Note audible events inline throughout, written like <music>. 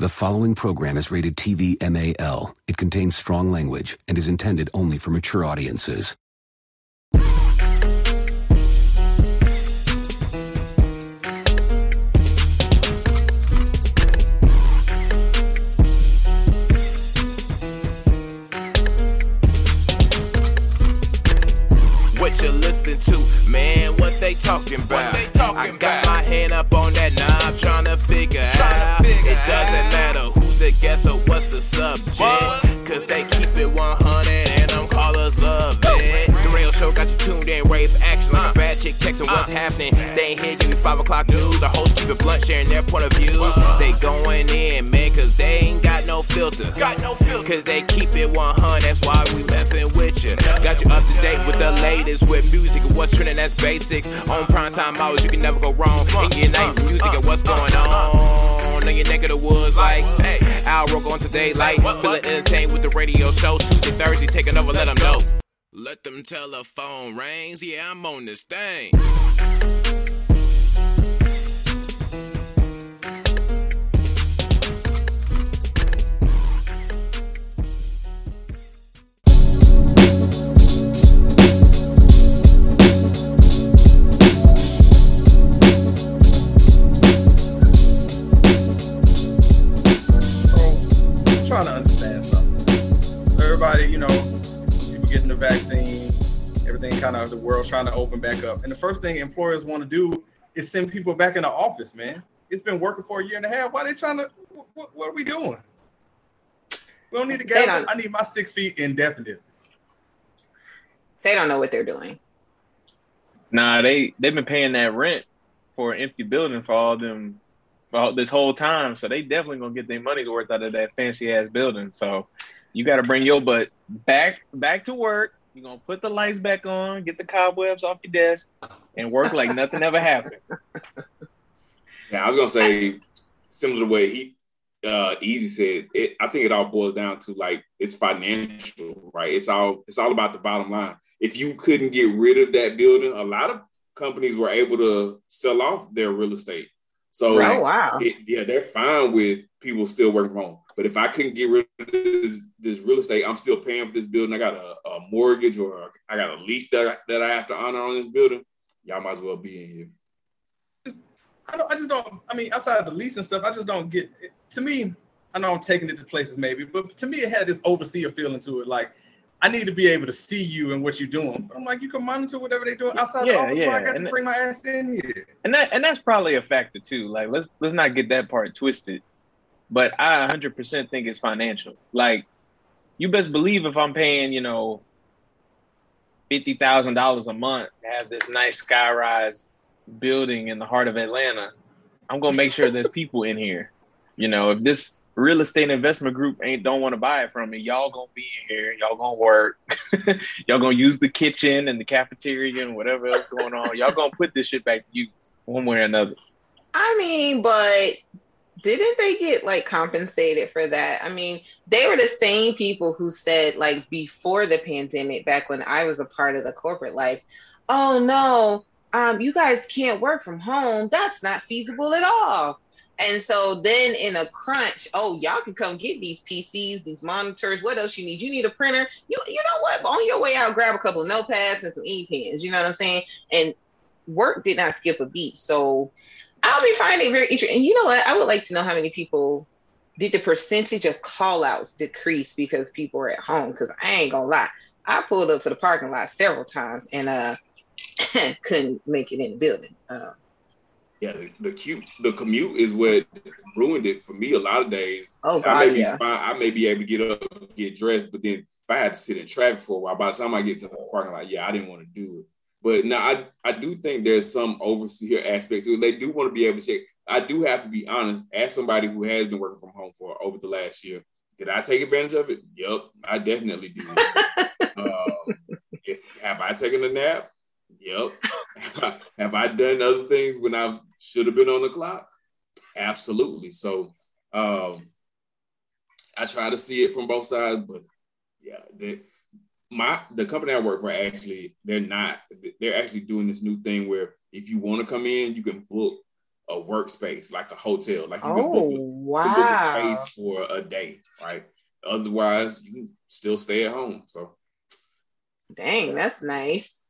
The following program is rated TV MAL. It contains strong language and is intended only for mature audiences. What you listening to, man? What they talking about? they talking I got about? Doesn't matter who's the guest or what's the subject. What? Chick texting what's Uh. happening. They ain't here getting 5 o'clock news. Our hosts keep it blunt, sharing their point of views. They going in, man, cause they ain't got no filter. Got no filter. Cause they keep it 100, that's why we messing with you. Got you up to date with the latest with music and what's trending, that's basics. On prime time hours, you can never go wrong. In your uh, night music and uh, what's uh, going on. In your neck of the woods, like, hey, Al Rogo on today, like, feeling entertained with the radio show. Tuesday, Thursday, take another, let them know. Let them telephone rings, yeah, I'm on this thing. Trying to kind of the world trying to open back up. And the first thing employers want to do is send people back in the office, man. It's been working for a year and a half. Why they trying to, what, what are we doing? We don't need to They gather. I need my six feet indefinitely. They don't know what they're doing. Nah, they they've been paying that rent for an empty building for all them for all, this whole time, so they definitely gonna get their money's worth out of that fancy ass building. So you got to bring your butt back back to work. You're gonna put the lights back on, get the cobwebs off your desk, and work like nothing ever happened. <laughs> Yeah, I was gonna say similar to what he uh Easy said. It, I think it all boils down to like it's financial, right? It's all it's all about the bottom line. If you couldn't get rid of that building, a lot of companies were able to sell off their real estate. So Oh wow. it- yeah, they're fine with people still working from home. But if I couldn't get rid of this, this real estate, I'm still paying for this building. I got a, a mortgage or I got a lease that I, that I have to honor on this building. Y'all might as well be in here. I don't. I just don't. I mean, outside of the lease and stuff, I just don't get. It, to me, I know I'm taking it to places maybe, but to me, it had this overseer feeling to it. Like I need to be able to see you and what you're doing. But I'm like, you can monitor whatever they're doing outside the Yeah, office. Why I got and to bring my ass in here. and that and that's probably a factor too. Like let's let's not get that part twisted. But I 100% think it's financial. Like you best believe if I'm paying, you know, fifty thousand dollars a month to have this nice skyrise building in the heart of Atlanta, I'm gonna make sure there's people in here. You know, if this real estate investment group ain't don't want to buy it from me, y'all gonna be in here, y'all gonna work, <laughs> y'all gonna use the kitchen and the cafeteria and whatever else going on. Y'all gonna put this shit back to use one way or another. I mean, but didn't they get like compensated for that? I mean, they were the same people who said like before the pandemic, back when I was a part of the corporate life, oh no, um, you guys can't work from home. That's not feasible at all. And so then in a crunch, oh, y'all can come get these PCs, these monitors. What else you need? You need a printer. You you know what? On your way out, grab a couple of notepads and some e pens. You know what I'm saying? And work did not skip a beat. So I'll be finding it very interesting. And you know what? I would like to know how many people did the percentage of call outs decrease because people were at home. Because I ain't gonna lie, I pulled up to the parking lot several times and uh <laughs> couldn't make it in the building. Uh, Yeah, the, the cute the commute is what ruined it for me a lot of days. Oh, I may be yeah. fine, I may be able to get up, get dressed, but then if I had to sit in traffic for a while, by the time I get to the parking lot, yeah, I didn't want to do it. But now I, I do think there's some overseer aspect to it. They do want to be able to check. I do have to be honest, as somebody who has been working from home for over the last year, did I take advantage of it? Yep, I definitely did. <laughs> um, if, have I taken a nap? Yep. <laughs> have I done other things when I should have been on the clock? Absolutely. So um, I try to see it from both sides, but yeah, my the company I work for actually they're not they're actually doing this new thing where if you want to come in, you can book a workspace, like a hotel. Like you Oh can book, a- can book a space for a day, right? Otherwise, you can still stay at home. So Dang, that's nice.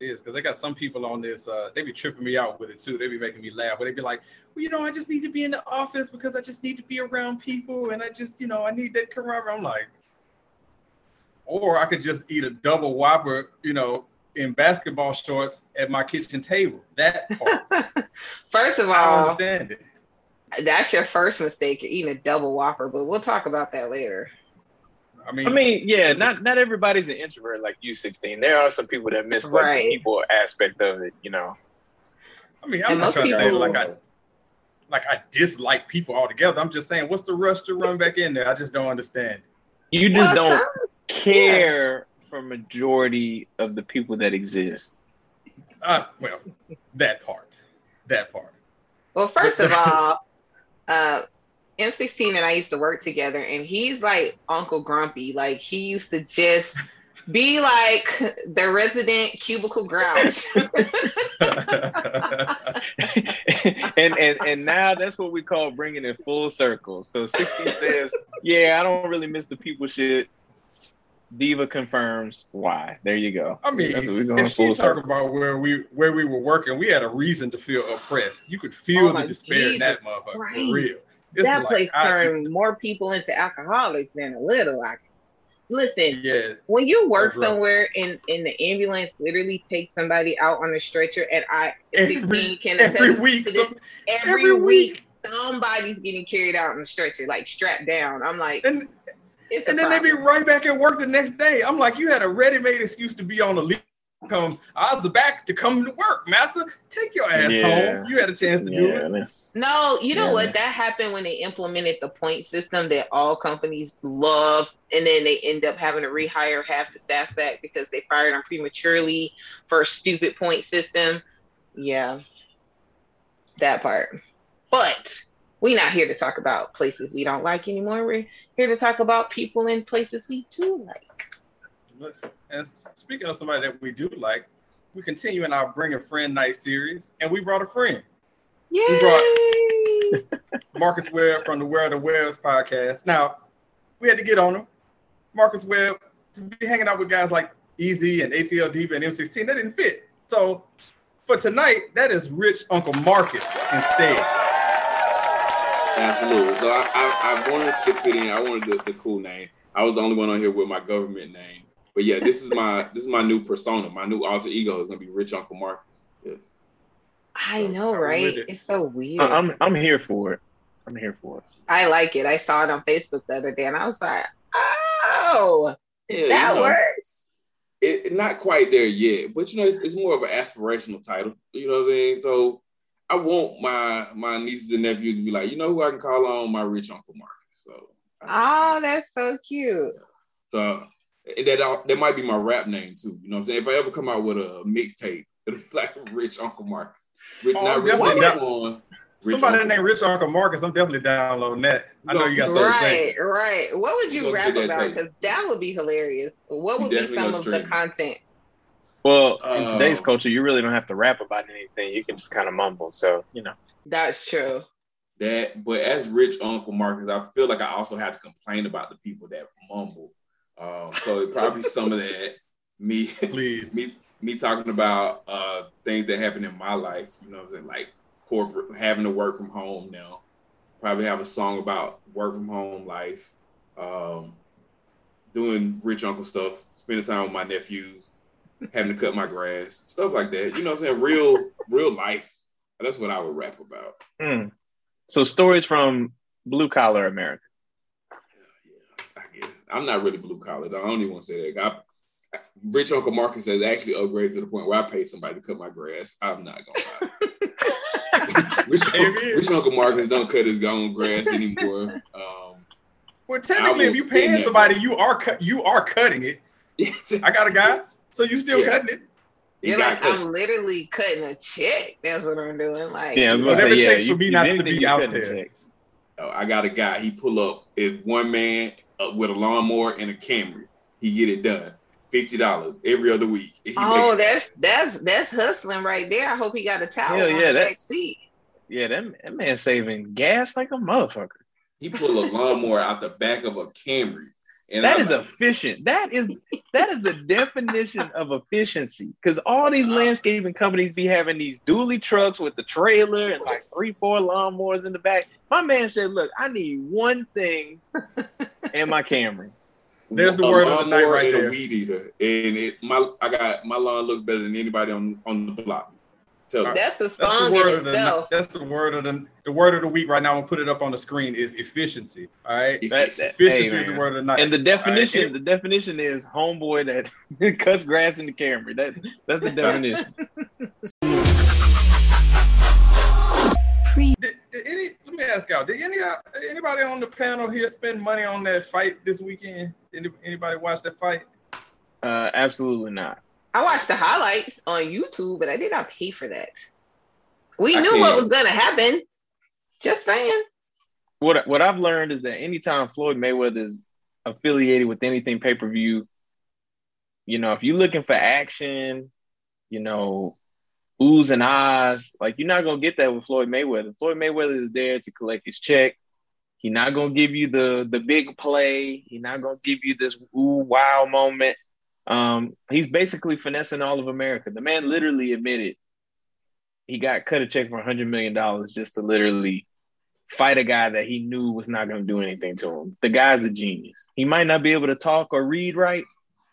It is because they got some people on this. Uh, they be tripping me out with it too. They be making me laugh. But they be like, "Well, you know, I just need to be in the office because I just need to be around people, and I just, you know, I need that camaraderie." I'm like, or I could just eat a double whopper, you know, in basketball shorts at my kitchen table. That part, <laughs> First of all, I understand it. that's your first mistake. Eating a double whopper, but we'll talk about that later. I mean, I mean, yeah, not not everybody's an introvert like you, sixteen. There are some people that miss like Right. the people aspect of it, you know. I mean, I'm and not most trying to say like I, like I dislike people altogether. I'm just saying, what's the rush to run back in there? I just don't understand. You just Well, don't some- care for majority of the people that exist. Uh, well, that part, that part. Well, first of <laughs> all, uh, M16 and I used to work together, and he's like Uncle Grumpy. Like he used to just be like the resident cubicle grouch. <laughs> and and and now that's what we call bringing it full circle. So 16 says, "Yeah, I don't really miss the people shit." Diva confirms why. There you go. I mean, That's what we're going if she talk circle. about where we where we were working, we had a reason to feel oppressed. You could feel Oh the my despair in that motherfucker Christ. for real. It's that like, place I- turned more people into alcoholics than a little. Like, listen, yeah, when you work somewhere and, and the ambulance literally takes somebody out on a stretcher, and I every, can every week, to this, some- every, every week, week. somebody's getting carried out on a stretcher, like strapped down. I'm like, and it's a and then they be right back at work the next day. I'm like, you had a ready-made excuse to be on the leave. Come, I was back to come to work, massa. Take your ass Yeah. home. You had a chance to do it. No, you know Yeah. what? That happened when they implemented the point system that all companies love, and then they end up having to rehire half the staff back because they fired them prematurely for a stupid point system. Yeah, that part. But we're not here to talk about places we don't like anymore. We're here to talk about people in places we do like. And speaking of somebody that we do like, we continue in our Bring a Friend Night series, and we brought a friend, Yay! brought- Marcus Webb from the Where the Webbs podcast. Now, we had to get on him. Marcus Webb to be hanging out with guys like Easy and ATL Diva and M16. That didn't fit. So for tonight, that is Rich Uncle Marcus instead. Absolutely. So I, I, I wanted to fit in. I wanted the, the cool name. I was the only one on here with my government name. But yeah, this is my this is my new persona. My new alter ego is gonna be Rich Uncle Marcus. Yes. I know, right? it. It's so weird. I- I'm I'm here for it. I'm here for it. I like it. I saw it on Facebook the other day, and I was like, "Oh, Yeah, that you know, works." It, not quite there yet, but you know, it's, it's more of an aspirational title. You know what I mean? So I want my my nieces and nephews to be like, you know who I can call on? My Rich Uncle Marcus. So Oh, that's so cute. So that uh, that might be my rap name too. You know what I'm saying? If I ever come out with a mixtape, <laughs> it'll be like Rich Uncle Marcus. Rich, Oh, not Rich definitely. Uncle Rich Somebody Uncle. named Rich Uncle Marcus, I'm definitely downloading that. I know you got something. Right, right. What would You you rap about? Because that would be hilarious. What would be some gonna of the content? Well, in Uh, today's culture, you really don't have to rap about anything. You can just kind of mumble. So you know. That's true. That, but as Rich Uncle Marcus, I feel like I also have to complain about the people that mumble. Um, so it probably <laughs> some of that. Me, Please. me, me talking about uh, things that happen in my life. You know what I'm saying? Like corporate, having to work from home now. Probably have a song about work from home life. Um, doing rich uncle stuff, spending time with my nephews, having to cut my grass, stuff like that. You know what I'm saying? Real, real life. That's what I would rap about. Hmm. So stories from blue collar America. I guess. I'm not really blue collar. though. I don't even want to say that. I, Rich Uncle Marcus has actually upgraded to the point where I pay somebody to cut my grass. I'm not gonna lie. <laughs> Rich, Rich Uncle Marcus don't cut his own grass anymore. Um, Well, technically, if will you paying somebody, one. you are cut. You are cutting it. <laughs> I got a guy, so you still Yeah. cutting it. You're like, cut. I'm literally cutting a check. That's what I'm doing. Like, Yeah, I was about to Whatever say, it yeah. takes for me if not to be out there. Oh, I got a guy. He pull up is one man uh, with a lawnmower and a Camry. He get it done. fifty dollars every other week. He Oh, make- that's that's that's hustling right there. I hope he got a towel Hell on yeah, the that- back seat. Yeah, that, that man saving gas like a motherfucker. he pull a lawnmower out the back of a Camry. And That I'm is like, efficient. That is that is the definition of efficiency. Because all these landscaping companies be having these dually trucks with the trailer and like three, four lawnmowers in the back. My man said, "Look, I need one thing <laughs> and my Camry." There's the a word of the night lawnmower right and there. a weed eater, and it my I got my lawn looks better than anybody on on the block. So That's a That's the song in word of the itself. that's the word of the the word of the week right now. I'm gonna put it up on the screen is efficiency. All right. That- that- Efficiency hey, is the word of the night. And the definition, All right. the definition is homeboy that <laughs> cuts grass in the Camry. That that's the definition. <laughs> Did, did any, let me ask y'all. Did any anybody on the panel here spend money on that fight this weekend? Any, anybody watch that fight? Uh, absolutely not. I watched the highlights on YouTube, but I did not pay for that. We I knew can't- what was gonna happen. Just saying. What what I've learned is that anytime Floyd Mayweather is affiliated with anything pay per view, you know, if you're looking for action, you know, oohs and ahs, like you're not gonna get that with Floyd Mayweather. Floyd Mayweather is there to collect his check. He's not gonna give you the the big play. He's not gonna give you this ooh wow moment. Um, he's basically finessing all of America. The man literally admitted he got cut a check for hundred million dollars just to literally fight a guy that he knew was not going to do anything to him. The guy's a genius. He might not be able to talk or read right,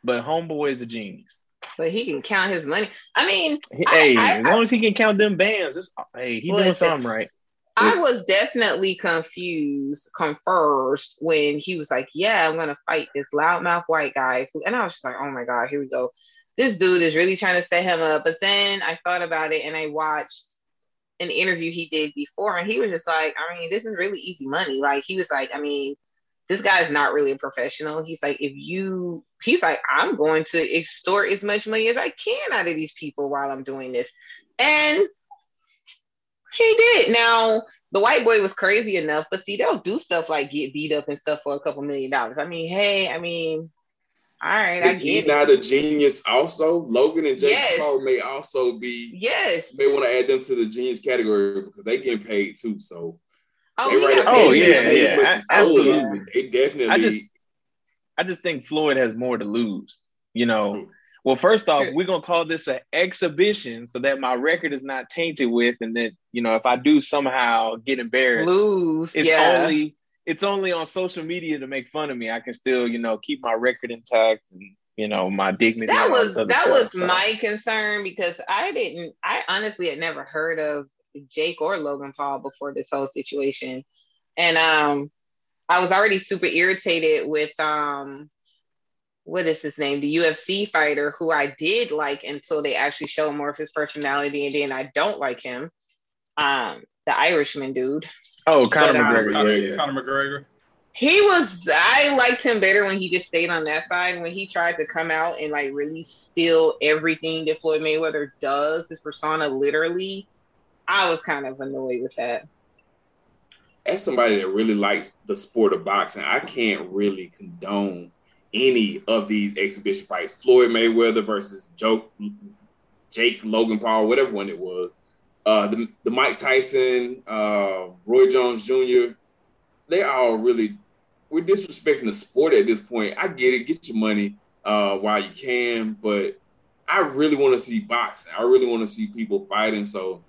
but homeboy is a genius. But he can count his money. I mean, He- I- hey, I- as long as he can count them bands, it's, hey, he doing something right. I was definitely confused, confused when he was like, "Yeah, I'm gonna fight this loudmouth white guy," and I was just like, "Oh my god, here we go. This dude is really trying to set him up." But then I thought about it and I watched an interview he did before, and he was just like, "I mean, this is really easy money." Like he was like, "I mean." This guy's not really a professional. He's like, if you, he's like, I'm going to extort as much money as I can out of these people while I'm doing this. And he did. Now, the white boy was crazy enough, but see, they'll do stuff like get beat up and stuff for a couple million dollars. I mean, hey, I mean, all right, I is he get it. not a genius? Also, Logan and Jake Yes. Paul may also be. Yes. May want to add them to the genius category because they getting paid too. So Oh, they he right Oh, there. paid. yeah, They yeah, push it absolutely. They definitely. I just, I just think Floyd has more to lose. You know, hmm. Well, first off, we're gonna call this an exhibition so that my record is not tainted with, and that you know, if I do somehow get embarrassed, Lose. it's yeah. only it's only on social media to make fun of me. I can still, you know, keep my record intact and you know my dignity. that was that stuff. was So, my concern because I didn't I honestly had never heard of Jake or Logan Paul before this whole situation. And um I was already super irritated with um what is his name? The UFC fighter who I did like until they actually showed more of his personality and then I don't like him. Um the Irishman dude. oh, Conor But, um, McGregor, Conor, yeah, yeah. Conor McGregor. He was I liked him better when he just stayed on that side. When he tried to come out and like really steal everything that Floyd Mayweather does, his persona literally, I was kind of annoyed with that. as somebody that really likes the sport of boxing, I can't really condone any of these exhibition fights. Floyd Mayweather versus Joe, Jake Logan Paul, whatever one it was. Uh, the, the Mike Tyson, uh, Roy Jones Jr. They all really we're disrespecting the sport at this point. I get it, get your money uh, while you can, but I really want to see boxing. I really want to see people fighting. So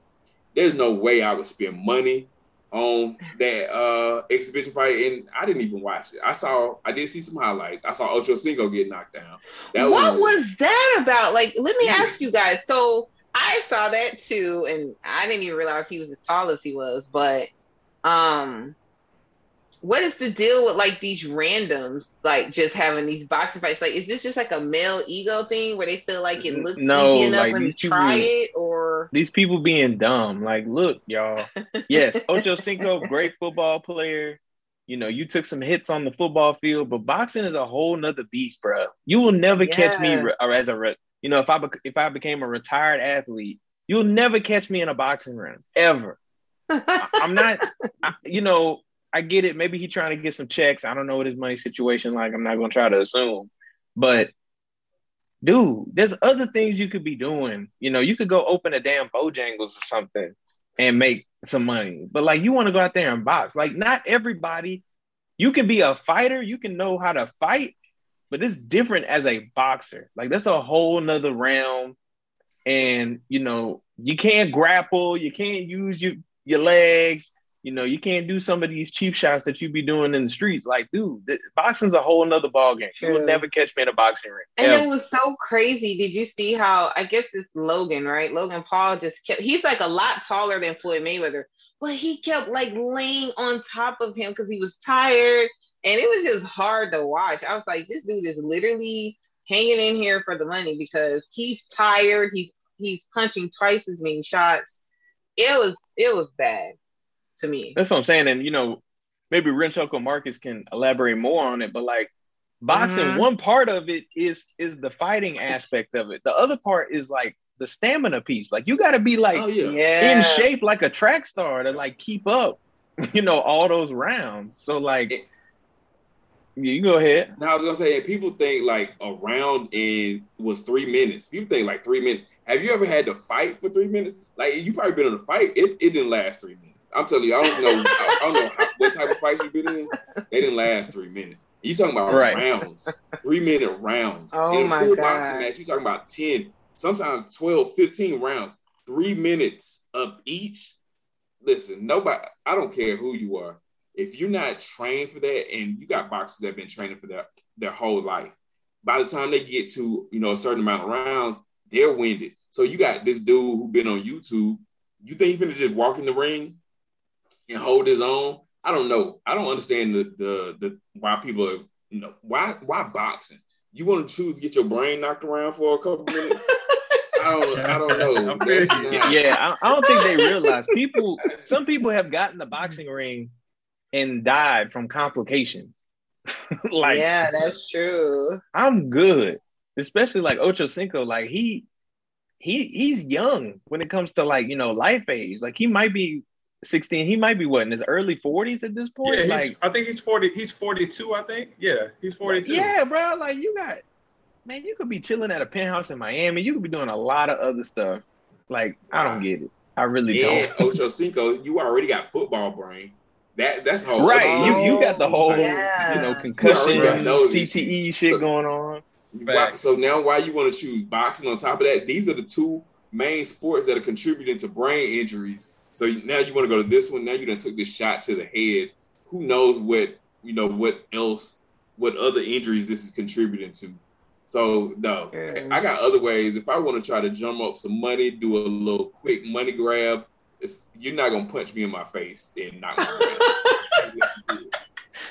there's no way I would spend money on that uh exhibition fight, and I didn't even watch it. I saw, I did see some highlights. I saw Ocho Cinco get knocked down. That what was that about? Like, let me ask you guys. So I saw that too, and I didn't even realize he was as tall as he was. But um, what is the deal with like these randoms, like just having these boxing fights? Like, is this just like a male ego thing where they feel like it looks No, easy enough? like, Let me people- try it, or These people being dumb. Like, look, y'all. Yes, <laughs> Ocho Cinco, great football player. You know, you took some hits on the football field, but boxing is a whole nother beast, bro. You will never catch me re- or as a, re- you know, if I bec- if I became a retired athlete, you'll never catch me in a boxing ring ever. <laughs> I- I'm not, I, you know, I get it. Maybe he's trying to get some checks. I don't know what his money situation like. I'm not to try to assume, but dude, there's other things you could be doing. You know, you could go open a damn Bojangles or something and make some money. But like, you want to go out there and box. Like, not everybody. You can be a fighter. You can know how to fight, but it's different as a boxer. Like, that's a whole nother realm. And you know, you can't grapple. You can't use your your legs. You know, you can't do some of these cheap shots that you be doing in the streets. Like, dude, th- boxing's a whole nother ball game. You will never catch me in a boxing ring. And ever. it was so crazy. Did you see how I guess it's Logan, right? Logan Paul just kept he's like a lot taller than Floyd Mayweather, but he kept like laying on top of him because he was tired. And it was just hard to watch. I was like, this dude is literally hanging in here for the money because he's tired. He's he's punching twice as many shots. It was it was bad to me. That's what I'm saying. And you know, maybe Rich Uncle Marcus can elaborate more on it, but like boxing, Mhm. one part of it is is the fighting aspect of it. The other part is like the stamina piece. Like you gotta be like Oh yeah. Yeah. in shape like a track star to like keep up, <laughs> you know, all those rounds. So like yeah, you go ahead. Now I was gonna say, people think like a round in was three minutes. People think like three minutes. Have you ever had to fight for three minutes? Like you probably been in a fight. It, it didn't last three minutes. I'm telling you, I don't know. I, I don't know how, what type of fights you've been in. They didn't last three minutes. You talking about Right. rounds, three minute rounds. Oh in a my full God. boxing match, you talking about 10, sometimes 12, 15 rounds, three minutes of each. Listen, nobody, I don't care who you are. If you're not trained for that, and you got boxers that have been training for their, their whole life, by the time they get to you know a certain amount of rounds, they're winded. So you got this dude who been on YouTube. You think he finna just walk in the ring and hold his own? I don't know. I don't understand the the, the why people are you know why why boxing. You want to choose to get your brain knocked around for a couple minutes? <laughs> I don't. I don't know. I'm not- Yeah, I, I don't think they realize people. <laughs> Some people have gotten the boxing ring and died from complications. <laughs> like yeah, that's true. I'm good, especially like Ocho Cinco. Like he, he, he's young when it comes to like you know life age. Like he might be 16. He might be what in his early 40s at this point. Yeah, like I think he's 40. He's 42, I think. Yeah, he's 42. yeah, bro. Like you got, man. You could be chilling at a penthouse in Miami. You could be doing a lot of other stuff. Like I don't get it. I really And don't. Ocho Cinco, you already got football brain. That that's whole Right, other you you got the whole Yeah. you know concussion, already got those CTE shit going on. Why, so now, why you want to choose boxing on top of that? These are the two main sports that are contributing to brain injuries. So now you want to go to this one. Now you done took this shot to the head. Who knows what you know? What else? What other injuries this is contributing to? So no, Mm. I got other ways. If I want to try to drum up some money, do a little quick money grab, it's, you're not gonna punch me in my face and knock my brain. out. <laughs>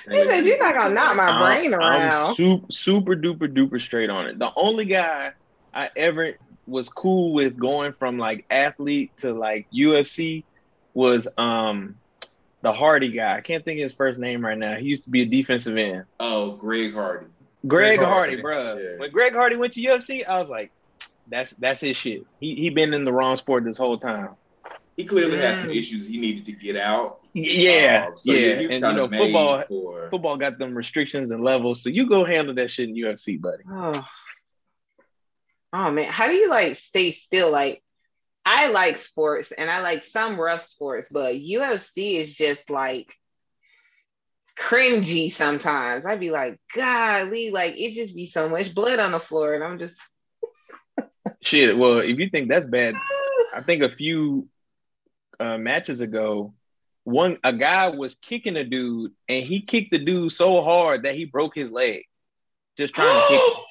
He said, You're not gonna knock my I'm- brain around. I'm super, super duper duper straight on it. The only guy I ever was cool with going from like athlete to like UFC was um the Hardy guy. I can't think of his first name right now. He used to be a defensive end. Oh, Greg Hardy. Greg, Greg Hardy, Hardy, bro. yeah. When Greg Hardy went to UFC, I was like, that's that's his shit. He he been in the wrong sport this whole time. He clearly had some Mm. issues he needed to get out. Yeah, Um, so yeah. he was and you know, football for football got them restrictions and levels. So you go handle that shit in UFC, buddy. Oh. oh man, how do you like stay still? Like, I like sports and I like some rough sports, but UFC is just like cringy sometimes. I'd be like, golly, like it just be so much blood on the floor, and I'm just <laughs> Shit. Well, if you think that's bad, <laughs> I think a few uh, matches ago, one a guy was kicking a dude, and he kicked the dude so hard that he broke his leg, just trying to kick. him.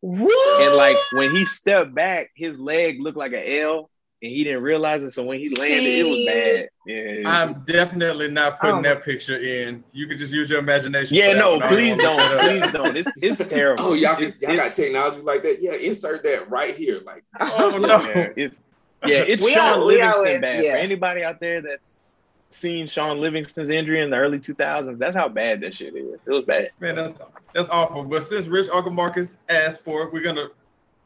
<gasps> what? And like when he stepped back, his leg looked like an L, and he didn't realize it. So when he landed, it was bad. Yeah. I'm definitely not putting Oh. that picture in. You can just use your imagination. yeah. No, one. Don't please don't. put that up. Please don't. It's it's <laughs> terrible. Oh, y'all, It's- y'all got technology like that? Yeah, insert that right here. Like, Oh <laughs> no. Yeah, it- yeah, it's We Shaun all- we Livingston always- bad. yeah. For anybody out there that's seen Shaun Livingston's injury in the early 2000s, that's how bad that shit is. It was bad. Man, that's that's awful. But since Rich Uncle Marcus asked for it, we're gonna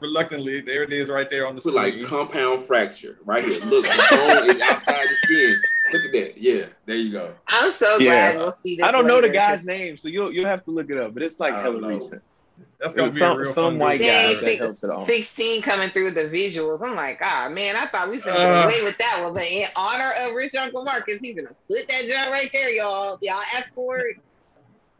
reluctantly. There it is, right there on the screen. like compound fracture right here. Look, the bone is outside the skin. Look at that. Yeah, there you go. I'm so Yeah. glad we'll see this. I don't know the guy's guy's 'cause name, so you'll you'll have to look it up. But it's like I hella don't know. recent. That's gonna be a some real some white video. Dang, that helps it all. 16 coming through the visuals. I'm like, ah, man, I thought we was gonna Uh. get away with that one. But in honor of Rich Uncle Marcus, he's gonna put that joint right there, y'all. Y'all ask for it.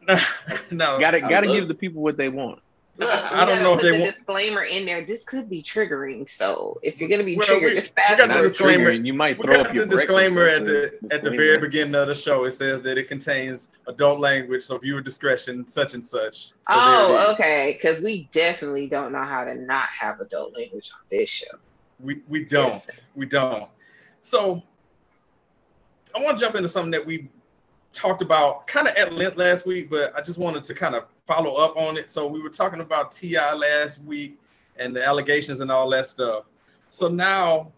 <laughs> no, Gotta I gotta love- give the people what they want. Look, I don't gotta know if put they the want- disclaimer in there. This could be triggering. So if you're gonna be Well, triggered, we- just we got the disclaimer. triggering. You might throw got up your the disclaimer at breakfast. the That's at the very beginning of the show. It says that it contains adult language, so viewer discretion, such and such. So Oh, okay. Because we definitely don't know how to not have adult language on this show. We we don't. Yes. We don't. So I want to jump into something that we talked about kind of at length last week, but I just wanted to kind of follow up on it. So we were talking about T.I. last week and the allegations and all that stuff. So now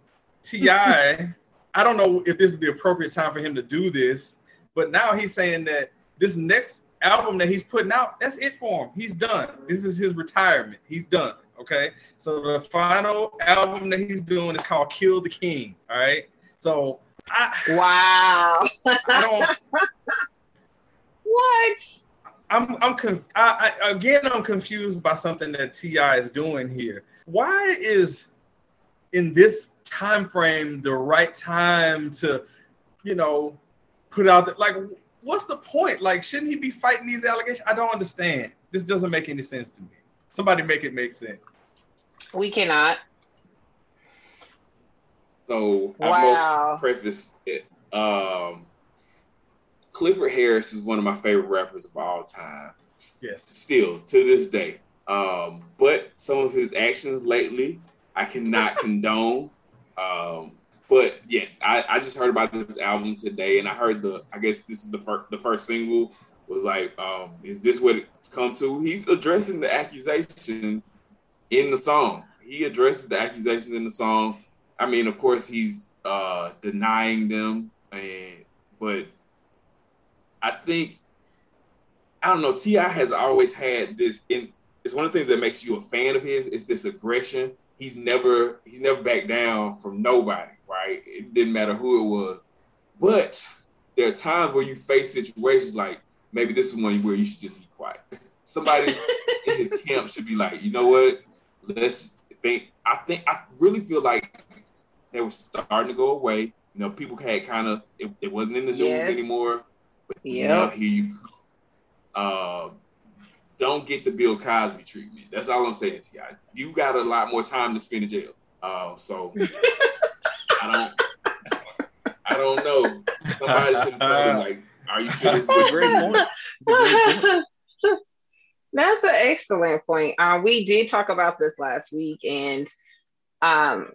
T.I., <laughs> I don't know if this is the appropriate time for him to do this, but now he's saying that this next album that he's putting out, that's it for him. He's done. This is his retirement. He's done. Okay. So the final album that he's doing is called Kill the King. All right. So I, Wow. I don't. <laughs> what? I'm I'm conf- I, I, again I'm confused by something that T.I. is doing here. Why is in this time frame the right time to, you know, put out the, like what's the point? Like shouldn't he be fighting these allegations? I don't understand. This doesn't make any sense to me. Somebody make it make sense. We cannot. So Wow. I must preface it. Um, Clifford Harris is one of my favorite rappers of all time. Yes. Still to this day. Um, but some of his actions lately, I cannot <laughs> condone. Um, but yes, I, I just heard about this album today, and I heard the. I guess this is the first. The first single was like, um, "Is this what it's come to?" He's addressing the accusation in the song. He addresses the accusations in the song. I mean, of course, he's uh, denying them, and but I think I don't know. T.I. has always had this. In it's one of the things that makes you a fan of his It's this aggression. He's never he's never backed down from nobody. Right? It didn't matter who it was. But there are times where you face situations like maybe this is one where you should just be quiet. <laughs> Somebody in his <laughs> camp should be like, you know what? Let's think. I think I really feel like they were starting to go away. You know, people had kind of it, it wasn't in the news Yes. anymore. But Yep. now here you come. Uh, don't get the Bill Cosby treatment. That's all I'm saying to you. You got a lot more time to spend in jail. Uh, so I don't. I don't know. Somebody should have told him like, "Are you sure this is what Great you're point. doing?" It's a great point. That's an excellent point. Uh, we did talk about this last week, and um,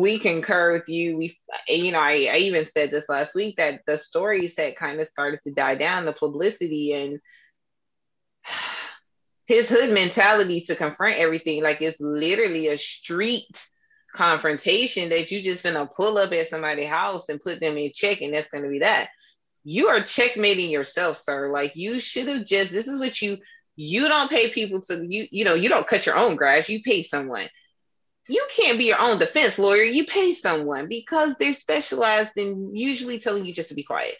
we concur with you. We, you know, I, I even said this last week that the stories had kind of started to die down, the publicity, and <sighs> his hood mentality to confront everything. Like it's literally a street confrontation that you just gonna pull up at somebody's house and put them in check, and that's gonna be that. You are checkmating yourself, sir. Like you should have just. This is what you you don't pay people to you you know you don't cut your own grass you pay someone you can't be your own defense lawyer. You pay someone because they're specialized in usually telling you just to be quiet.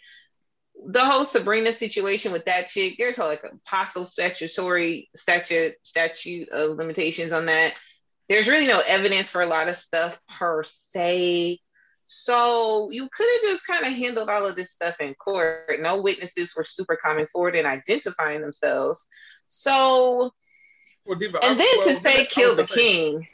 The whole Sabrina situation with that chick there's like a possible statutory statute statute of limitations on that. There's really no evidence for a lot of stuff per se. So you could have just kind of handled all of this stuff in court. No witnesses were super coming forward and identifying themselves. So, Well, Diva, and I- then well, to say kill the king.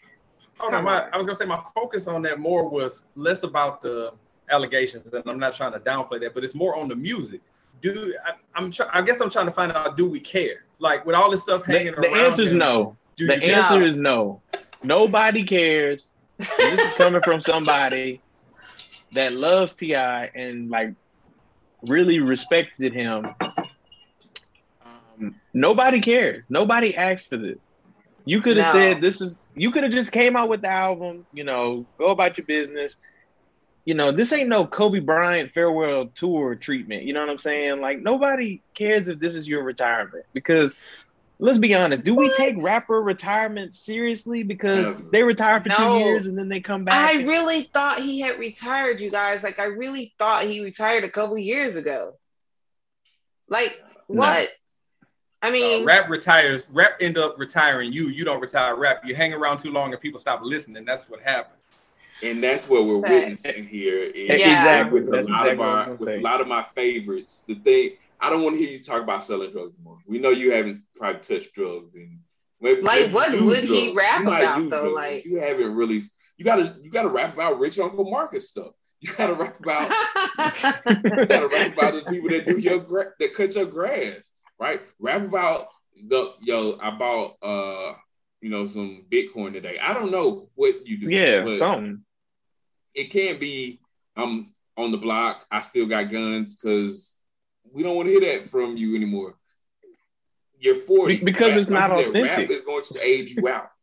Hold on, my. I was gonna say my focus on that more was less about the allegations, and I'm not trying to downplay that, but it's more on the music. Do I, I'm try, I guess I'm trying to find out do we care? Like with all this stuff hanging The, the around. answer is no. Do The you care? answer is no. Nobody cares. This is coming from <laughs> somebody that loves T.I. and like really respected him. Um, nobody cares. Nobody asked for this. You could have No. said this is. You could have just came out with the album. You know, go about your business. You know, this ain't no Kobe Bryant farewell tour treatment. You know what I'm saying? Like nobody cares if this is your retirement because let's be honest. Do we What? take rapper retirement seriously because Never. they retire for No. two years and then they come back? I and- really thought he had retired, you guys. Like I really thought he retired a couple years ago. Like No. What? I mean, uh, rap retires. Rap end up retiring you. You don't retire rap. You hang around too long and people stop listening. That's what happens. And that's what we're Facts. witnessing here. is Yeah. Exactly. With, That's a lot exactly of our, with gonna a lot of my favorites. The thing I don't want to hear you talk about selling drugs anymore. We know you haven't probably touched drugs and maybe, Like, maybe what used would he rap You about, use though? drugs. Like- you haven't really. You gotta you gotta rap about rich Uncle Marcus stuff. You gotta rap about <laughs> you gotta rap about the people that do your gra- that cut your grass, right? Rap about the yo. I bought uh you know some Bitcoin today. I don't know what you do. Yeah, but something. it can't be I'm on the block. I still got guns because we don't want to hear that from you anymore. You're 40 Be- because Rap- it's not like you said, authentic. Rap is going to age you out. <laughs>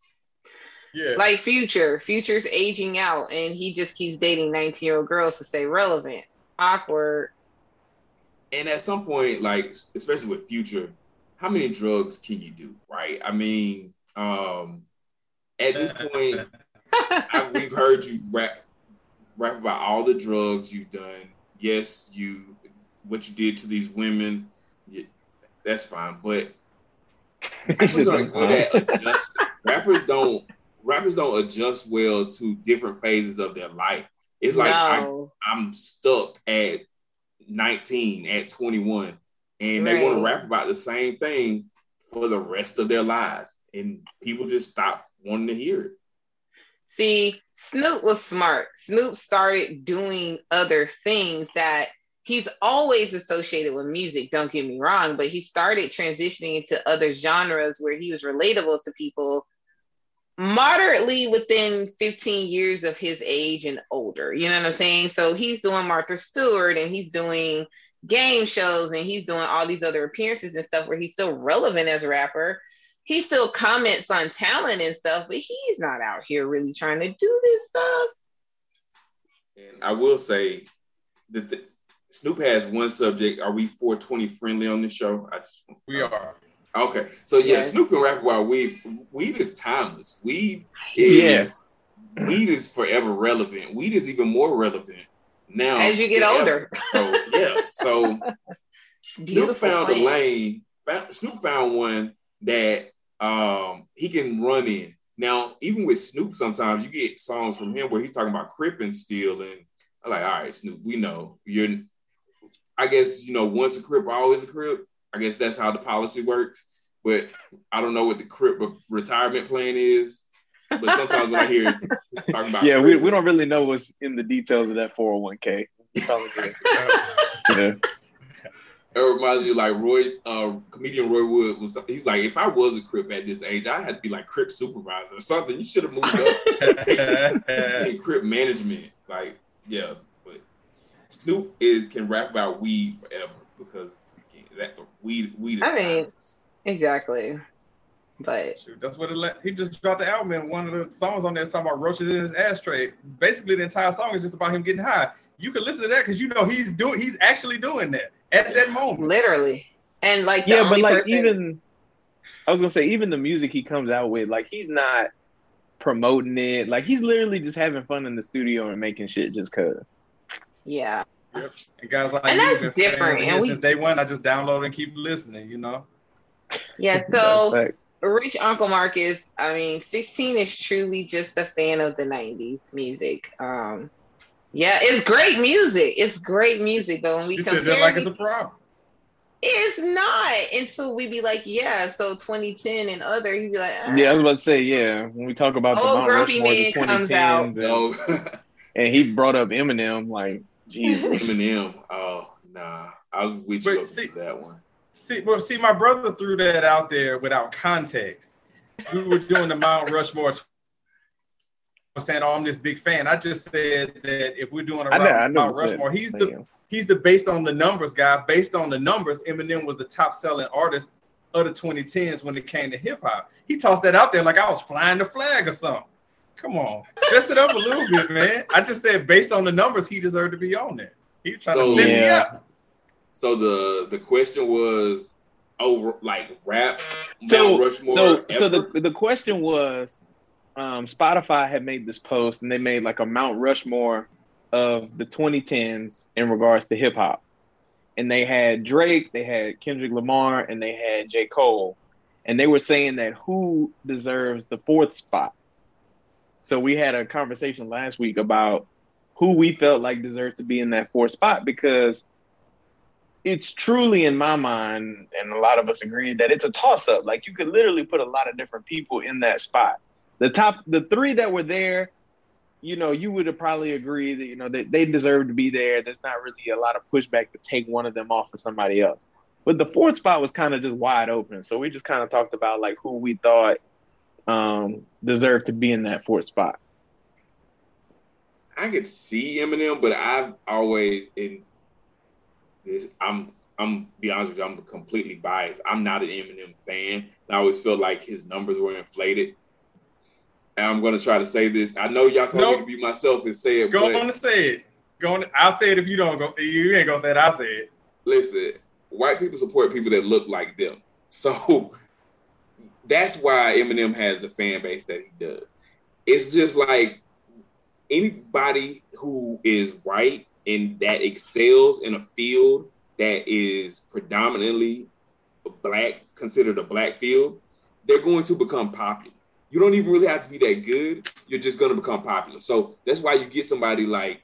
Yeah. like Future. Future's aging out, and he just keeps dating 19 year old girls to stay relevant. Awkward. And at some point, like especially with Future, how many drugs can you do, right? I mean, um, at this point, <laughs> I, we've heard you rap rap about all the drugs you've done. Yes, you what you did to these women. Yeah, that's fine, but <laughs> rappers aren't good at adjusting. rappers don't rappers don't adjust well to different phases of their life. It's like I, no. I'm stuck at 19, at 21, and they want to rap about the same thing for the rest of their lives, and people just stop wanting to hear it. See, Snoop was smart. Snoop started doing other things that he's always associated with music, don't get me wrong, but he started transitioning into other genres where he was relatable to people moderately within 15 years of his age and older. You know what I'm saying? So he's doing Martha Stewart and he's doing game shows and he's doing all these other appearances and stuff where he's still relevant as a rapper he still comments on talent and stuff, but he's not out here really trying to do this stuff. And I will say that the, Snoop has one subject. Are we 420 friendly on this show? I just we are. Okay, so yeah, Yes. Snoop can rap about weed. Weed is timeless. Weed is weed is forever relevant. Weed is even more relevant now As you get older. ever. So yeah, so <laughs> Snoop found a lane. found- Snoop found one that um he can run in. Now, even with Snoop, sometimes you get songs from him where he's talking about cripping still, and I'm like, all right, Snoop, we know you're. I guess you know once a crip, always a crip. I guess that's how the policy works. But I don't know what the crip retirement plan is. But sometimes when I hear <laughs> talking about Yeah, we, we don't really know what's in the details of that 401k. <laughs> Yeah. It reminds me like Roy, uh, comedian Roy Wood was. He's like, if I was a crip at this age, I had to be like crip supervisor or something. You should have moved up <laughs> in crip management. Like, yeah, but Snoop is can rap about weed forever because that weed weed is. I mean- Exactly. But Shoot, that's what it let, he just dropped the album and one of the songs on there is talking about roaches in his ashtray. Basically, the entire song is just about him getting high. You can listen to that because you know he's doing he's actually doing that at that moment. literally. And like yeah, but like person, even I was gonna say even the music he comes out with, like he's not promoting it. Like he's literally just having fun in the studio and making shit just cause. yeah. Yep. And guys like And me that's been fans different, and we- since day one, I just download and keep listening. You know. Yeah. So Rich Uncle Marcus, I mean, 16 is truly just a fan of the 90s music. Um, yeah, it's great music. It's great music, but when we He compare like it's a problem. it's not until we be like, yeah, so 2010 and other, he'd be like, ah. yeah, I was about to say, yeah, when we talk about the Old Mount grumpy Rushmore the comes out. 2010s and, and he brought up Eminem, like Jesus. Eminem. <laughs> Oh nah, I was with But you up see- that one. See, well, see, my brother threw that out there without context. We were doing the Mount Rushmore. I was saying, "Oh, I'm this big fan." I just said that if we're doing a I know, I know Mount what said. Rushmore, he's the he's the based on the numbers guy. Based on the numbers, Eminem was the top selling artist of the 2010s when it came to hip hop. He tossed that out there like I was flying the flag or something. Come on, dress it up a little bit, man. I just said based on the numbers, he deserved to be on there. He was trying So- to set me up. So the the question was over like rap So Rushmore. so so the the question was, um, Spotify had made this post and they made like a Mount Rushmore of the 2010s in regards to hip hop, and they had Drake, they had Kendrick Lamar, and they had J. Cole. And they were saying that who deserves the fourth spot. So we had a conversation last week about who we felt like deserved to be in that fourth spot because it's truly in my mind, and a lot of us agree that it's a toss up. Like you could literally put a lot of different people in that spot. The top, the three that were there, you know, you would have probably agreed that you know they, they deserve to be there. There's not really a lot of pushback to take one of them off for somebody else. But the fourth spot was kind of just wide open. So we just kind of talked about like who we thought um, deserve to be in that fourth spot. I could see Eminem, but I've always in this. I'm I'm be honest with you. I'm completely biased. I'm not an Eminem fan. I always feel like his numbers were inflated. And I'm going to try to say this. I know y'all told nope. me to be myself and say it. Go but, on and say it. Go on. I'll say it if you don't go. You ain't gonna say it. I'll say it. Listen, white people support people that look like them. <laughs> So that's why Eminem has the fan base that he does. It's just like anybody who is white and that excels in a field that is predominantly black, considered a black field, they're going to become popular. You don't even really have to be that good. You're just going to become popular. So that's why you get somebody like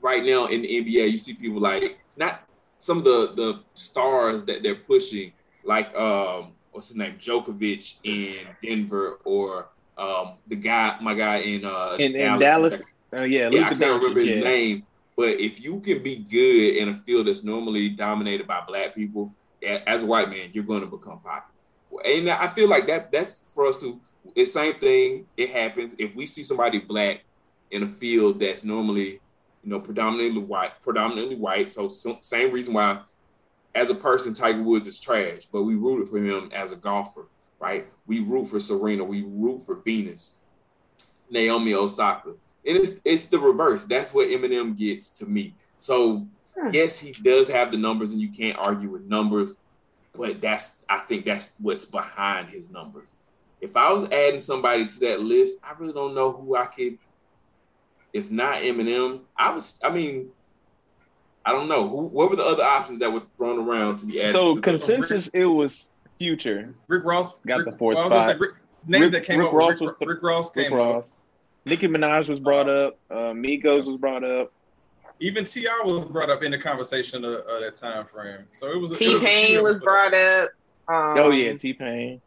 right now in the NBA, you see people like not some of the the stars that they're pushing, like um, what's his name, Djokovic in Denver, or um, the guy, my guy in uh in, in Dallas. Oh yeah, yeah, I can't remember his yeah. name. But if you can be good in a field that's normally dominated by black people, as a white man, you're going to become popular. And I feel like that that's for us to. The same thing. It happens if we see somebody black in a field that's normally, you know, predominantly white, predominantly white. So, so same reason why, as a person, Tiger Woods is trash, but we rooted for him as a golfer right? We root for Serena, we root for Venus, Naomi Osaka. And it's it's the reverse. That's what Eminem gets to me. So yes, he does have the numbers, and you can't argue with numbers, but that's I think that's what's behind his numbers. If I was adding somebody to that list, I really don't know who I could. If not Eminem, I was. I mean, I don't know who. What were the other options that were thrown around to be added? So consensus, it was Future. Rick Ross got Rick, the fourth well, spot. Rick, names Rick, that came Rick up. Ross Rick, was the, Rick Ross Rick came Ross. up. Nicki Minaj was brought up. Uh, Migos was brought up. Even T.I was brought up in the conversation of, of that time frame. So it was. T Pain was, was brought up. Um, oh yeah, T Pain.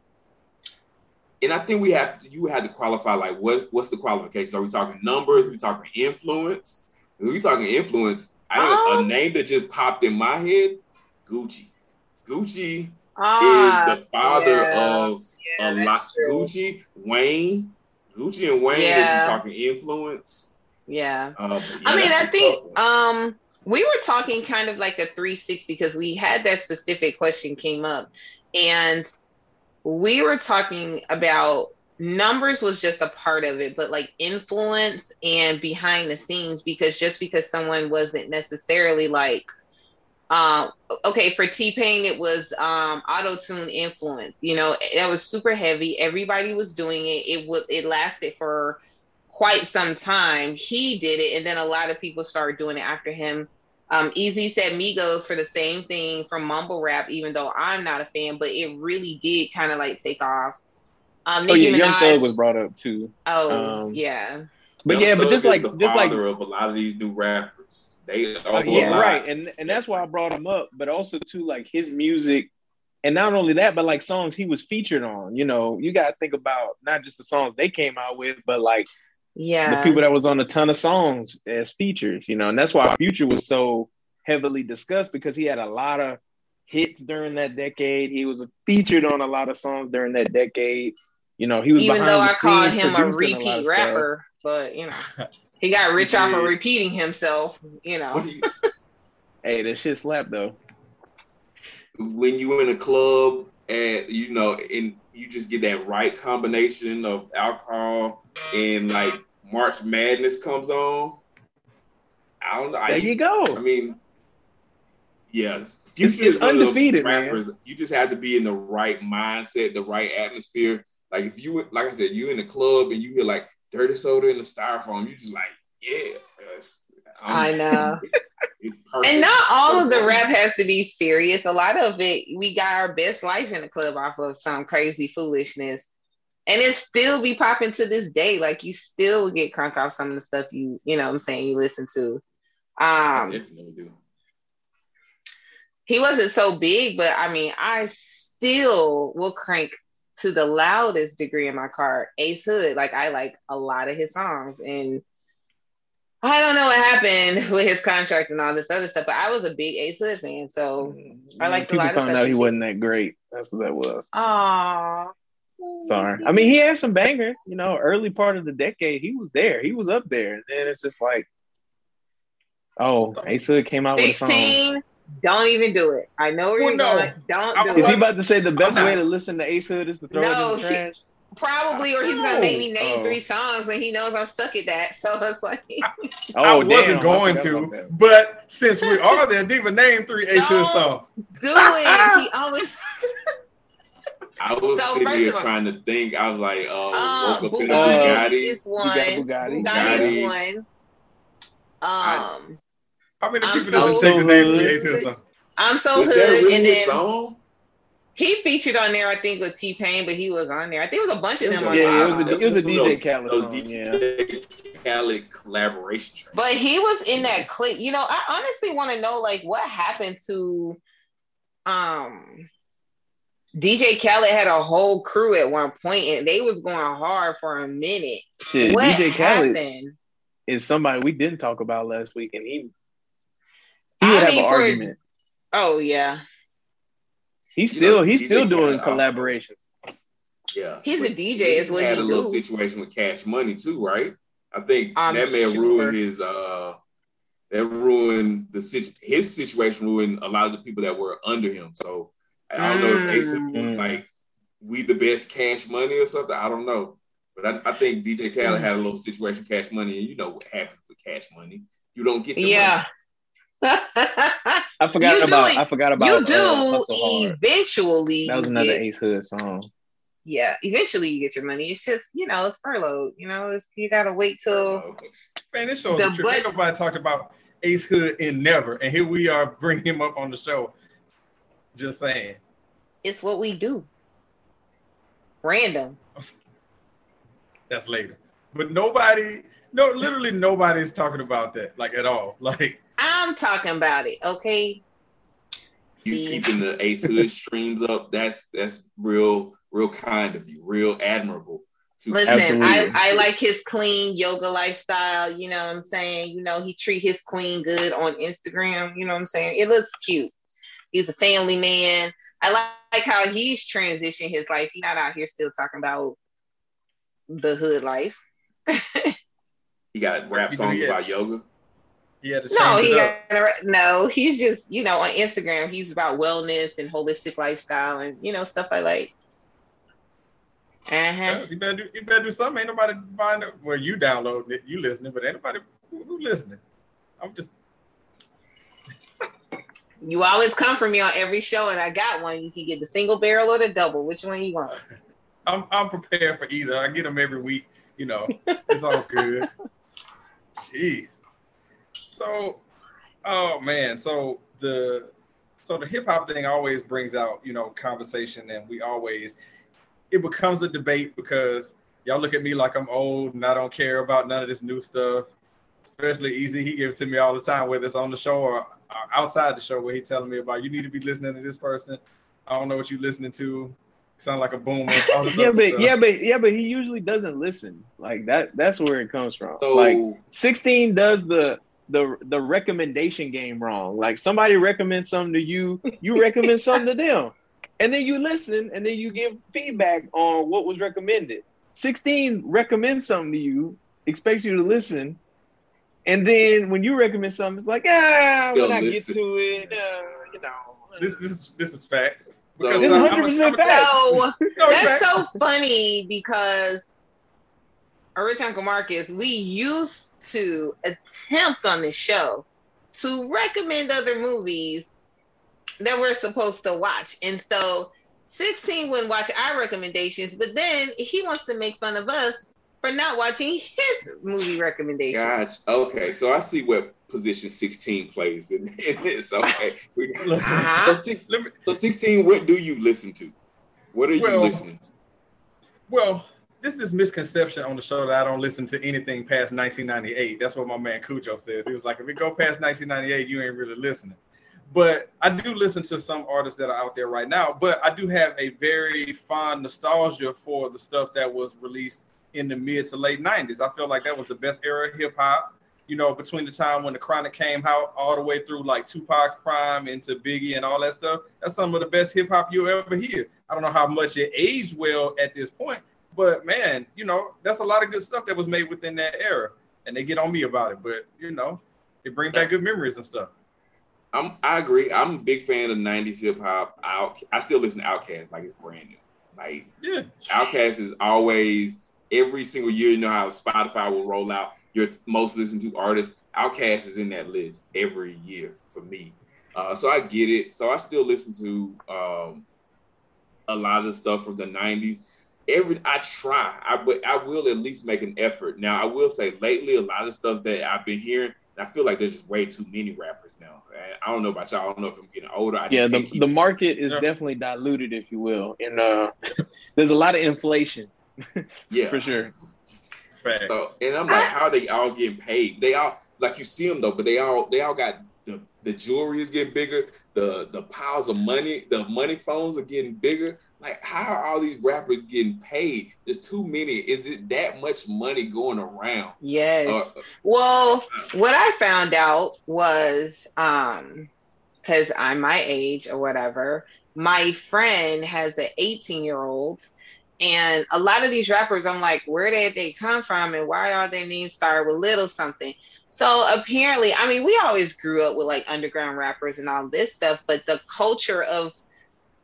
And I think we have to, you had to qualify like what what's the qualifications? Are we talking numbers? Are we talking influence? Are we talking influence? I um, a name that just popped in my head, Gucci. Gucci ah, is the father yeah. of yeah, a lot. Gucci, Wayne, Gucci and Wayne. Yeah. If you're talking influence. Yeah. Uh, yeah I mean, I think um we were talking kind of like a 360 because we had that specific question came up, and we were talking about numbers was just a part of it, but like influence and behind the scenes because just because someone wasn't necessarily like um, okay, for T Pain, it was um, auto tune influence. You know, that was super heavy. Everybody was doing it. It would it lasted for quite some time. He did it, and then a lot of people started doing it after him. Um, Easy said Migos for the same thing from mumble rap, even though I'm not a fan, but it really did kind of like take off. Um, oh yeah, Minaj, Young Thug was brought up too. Oh um, yeah, but Young yeah, but just like just like of a lot of these new rappers. They uh, yeah, right, and and that's why I brought him up. But also too, like his music, and not only that, but like songs he was featured on. You know, you got to think about not just the songs they came out with, but like yeah, the people that was on a ton of songs as features. You know, and that's why Future was so heavily discussed because he had a lot of hits during that decade. He was featured on a lot of songs during that decade. You know, he was even though I called him a repeat a rapper, stuff. but you know. <laughs> He got rich off of repeating himself, you know. <laughs> hey, that shit slap though. When you in a club and you know, and you just get that right combination of alcohol and like March Madness comes on. I don't know. There I, you go. I mean, yeah, it's, it's undefeated, rappers, man. You just have to be in the right mindset, the right atmosphere. Like if you, like I said, you in the club and you hear like dirty soda in the styrofoam. You just like, yeah. I know. <laughs> It's perfect. And not all of the rap has to be serious. A lot of it, we got our best life in the club off of some crazy foolishness. And it still be popping to this day. Like you still get crunk off some of the stuff you, you know what I'm saying, you listen to. Um definitely do. he wasn't so big, but I mean, I still will crank to the loudest degree in my car. Ace Hood, like I like a lot of his songs, and I don't know what happened <laughs> with his contract and all this other stuff, but I was a big Ace Hood fan, so mm-hmm. I liked a People lot of found stuff out he he wasn't that great. That's what that was. Aww. Sorry. I mean, he had some bangers. You know, early part of the decade, he was there. He was up there. And then it's just like, oh, Ace Hood came out with a song. 16, don't even do it. I know where Well, you're no. going. Don't I- do Is he about to say the best way to listen to Ace Hood is to throw it No, in the he- trash? Probably, or he's gonna make me name Oh. three songs, and he knows I'm stuck at that. So <laughs> it's like, Oh, I wasn't damn, going forgot about to, but since we are there, Diva, name three Ace Hood No. songs. do it. <laughs> He always. <laughs> I was So, sitting here trying to think. I was like, uh, Um, woke up in a Bugatti Bugatti. is one. got Bugatti. Bugatti is one. Um, How many I'm people so does it take to name three hood. Ace I'm so Was hood, really and then song? he featured on there. I think with T Pain, but he was on there. I think it was a bunch of them a on Yeah, it was a, it was a DJ those- Khaled Those song. Yeah. DJ Khaled collaboration track. But he was in that clip. You know, I honestly want to know like what happened to um DJ Khaled had a whole crew at one point and they was going hard for a minute. Shit, what DJ Khaled happened? is somebody we didn't talk about last week, and he he I would have mean, an for- argument. Oh yeah. He's You still know, he's DJ still doing Khaled also- collaborations. Yeah. He's a DJ he is what had he a little do. situation with Cash Money too, right? I think I'm that may have sure. ruined his uh that ruined the situ- his situation ruined a lot of the people that were under him. So I don't know if Ace was Mm. like we the best cash money or something. I don't know. But I, I think DJ Khaled had a little situation with cash money, and you know what happens with cash money. You don't get your Yeah. money. I <laughs> forgot You about it- I forgot about you do uh, eventually That was another get- Ace Hood song. yeah, eventually you get your money. It's just, you know, it's furloughed. You know, it's, you gotta wait till Man, this show The is a trip. Ain't bud- nobody talked about Ace Hood in Never, and here we are bringing him up on the show. Just saying. it's what we do. Random. <laughs> That's later. But nobody, no, literally nobody's talking about that, like at all. <laughs> Like, I'm talking about it, okay? you See? keeping the Ace Hood <laughs> streams up. That's that's real, real kind of you, real admirable. To Listen, I, I like his clean yoga lifestyle. You know what I'm saying? You know, he treat his queen good on Instagram. You know what I'm saying? It looks cute. He's a family man. I like, like how he's transitioned his life. He's not out here still talking about the hood life. <laughs> he got rap He do, songs about yoga. He had to No, he got no. He's just you know on Instagram. He's about wellness and holistic lifestyle and you know stuff I like. Uh huh. You better do, you better do something. Ain't nobody buying it. Well, you downloading it, you listening, but ain't nobody who, who listening. I'm just, <laughs> You always come for me on every show, and I got one. You can get the single barrel or the double. Which one you want? <laughs> I'm, I'm prepared for either. I get them every week. You know, it's all good. <laughs> Jeez. So, oh man. So the so the hip hop thing always brings out you know conversation, and we always it becomes a debate because y'all look at me like I'm old and I don't care about none of this new stuff. Especially Easy, he gives it to me all the time, whether it's on the show or, or outside the show, where he telling me about you need to be listening to this person. I don't know what you're listening to. Sound like a boomer. <laughs> Yeah, but stuff. yeah, but yeah, but he usually doesn't listen. Like that. That's where it comes from. So like 16 does the the the recommendation game wrong. Like somebody recommends something to you, you recommend something to them. And then you listen and then you give feedback on what was recommended. 16 recommends something to you, expects you to listen. And then when you recommend something, it's like, ah, when Yo, I get to it, uh, you know. this this is this is facts. So- It's I'm- 100% I'm a- I'm a- facts. So <laughs> No, that's facts. so funny because Rich Uncle Marcus, we used to attempt on this show to recommend other movies that we're supposed to watch. And so 16 wouldn't watch our recommendations, but then he wants to make fun of us for for not watching his movie recommendations. Gotcha. Okay, so I see what position 16 plays in, <laughs> in this. Okay. Uh-huh. so, six, so 16, what do you listen to? What are you Well, listening to? Well, this is misconception on the show that I don't listen to anything past 1998. That's what my man Cujo says. He was like, if it go past 1998, you ain't really listening. But I do listen to some artists that are out there right now. But I do have a very fond nostalgia for the stuff that was released in the mid to late 90s. I feel like that was the best era of hip hop. You know, between the time when the Chronic came out all the way through like Tupac's Prime into Biggie and all that stuff. That's some of the best hip hop you'll ever hear. I don't know how much it aged well at this point, but man, you know, that's a lot of good stuff that was made within that era. And they get on me about it, but you know, it brings back good memories and stuff. I'm, I agree. I'm a big fan of 90s hip hop. Out, I still listen to Outkast like it's brand new. Like Yeah. Outkast is always every single year. You know how Spotify will roll out your most listened to artist. Outkast is in that list every year for me. Uh, so I get it. So I still listen to um, a lot of the stuff from the '90s. Every I try, I but I will at least make an effort. Now I will say lately, a lot of stuff that I've been hearing, I feel like there's just way too many rappers now. I don't know about y'all. I don't know if I'm getting older. I just Yeah, the, the market is Yeah. definitely diluted, if you will, and uh, <laughs> there's a lot of inflation <laughs> yeah for sure. Fact. So, and I'm like, how are they all getting paid? They all like you see them though, but they all they all got the the jewelry is getting bigger. The the piles of money, the money phones are getting bigger. Like, how are all these rappers getting paid? There's too many. Is it that much money going around? Yes. Uh, Well, what I found out was um because I'm my age or whatever, my friend has an 18 year old, and a lot of these rappers, I'm like, where did they come from and why are their names start with little something? So apparently, I mean, we always grew up with like underground rappers and all this stuff, but the culture of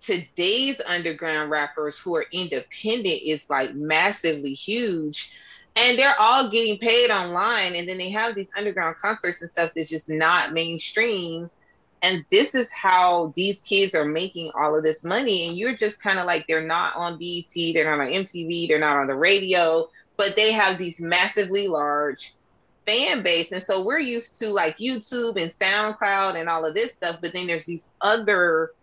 today's underground rappers who are independent is like massively huge. And they're all getting paid online and then they have these underground concerts and stuff that's just not mainstream. And this is how these kids are making all of this money. And you're just kind of like they're not on BET, they're not on MTV, they're not on the radio, but they have these massively large fan base. And so we're used to like YouTube and SoundCloud and all of this stuff but then there's these other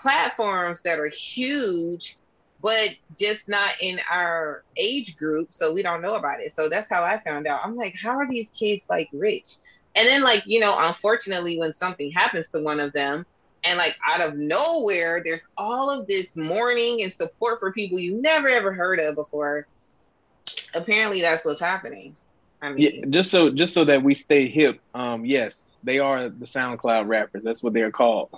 platforms that are huge but just not in our age group so we don't know about it so that's how i found out i'm like how are these kids like rich and then like you know unfortunately when something happens to one of them and like out of nowhere there's all of this mourning and support for people you never ever heard of before apparently that's what's happening i mean Yeah, just so just so that we stay hip. Um, yes, they are the SoundCloud rappers. That's what they're called.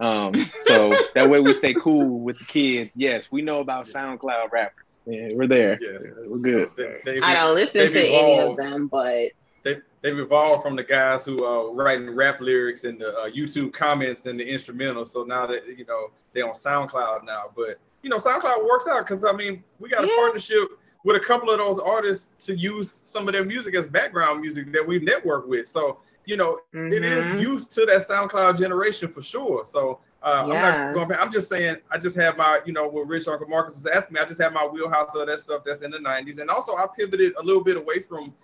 Um, so that way we stay cool with the kids. Yes, we know about SoundCloud rappers. Yeah, we're there. Yes. We're good. They, they, i don't listen they've to any of them but They, they've evolved from the guys who are writing rap lyrics and the uh, YouTube comments and the instrumentals. So now that you know they're on SoundCloud now, but you know SoundCloud works out because I mean we got a Yeah. partnership with a couple of those artists to use some of their music as background music that we've networked with. So you know it is Mhm. used to that SoundCloud generation for sure. So uh, I'm not going back. I'm just saying I just have my, you know, what Rich Uncle Marcus was asking me. I just have my wheelhouse of that stuff that's in the 90s, and also I pivoted a little bit away from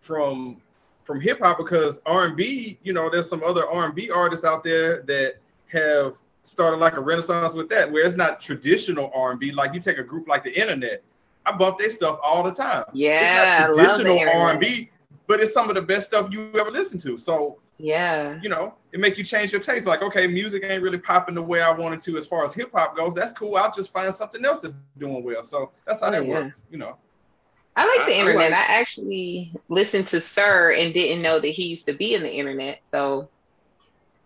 from from hip hop because R&B. You know, there's some other R&B artists out there that have started like a renaissance with that, where it's not traditional R&B. Like you take a group like the Internet, I bump their stuff all the time. Yeah, it's love not the traditional. R&B, but it's some of the best stuff you ever listen to. So yeah you know, it make you change your taste. Like, okay, music ain't really popping the way I wanted to as far as hip hop goes. That's cool. I'll just find something else that's doing well. So that's how Oh, that yeah. works. You know. I like the I- I internet. like- I actually listened to Sir and didn't know that he used to be in the internet. So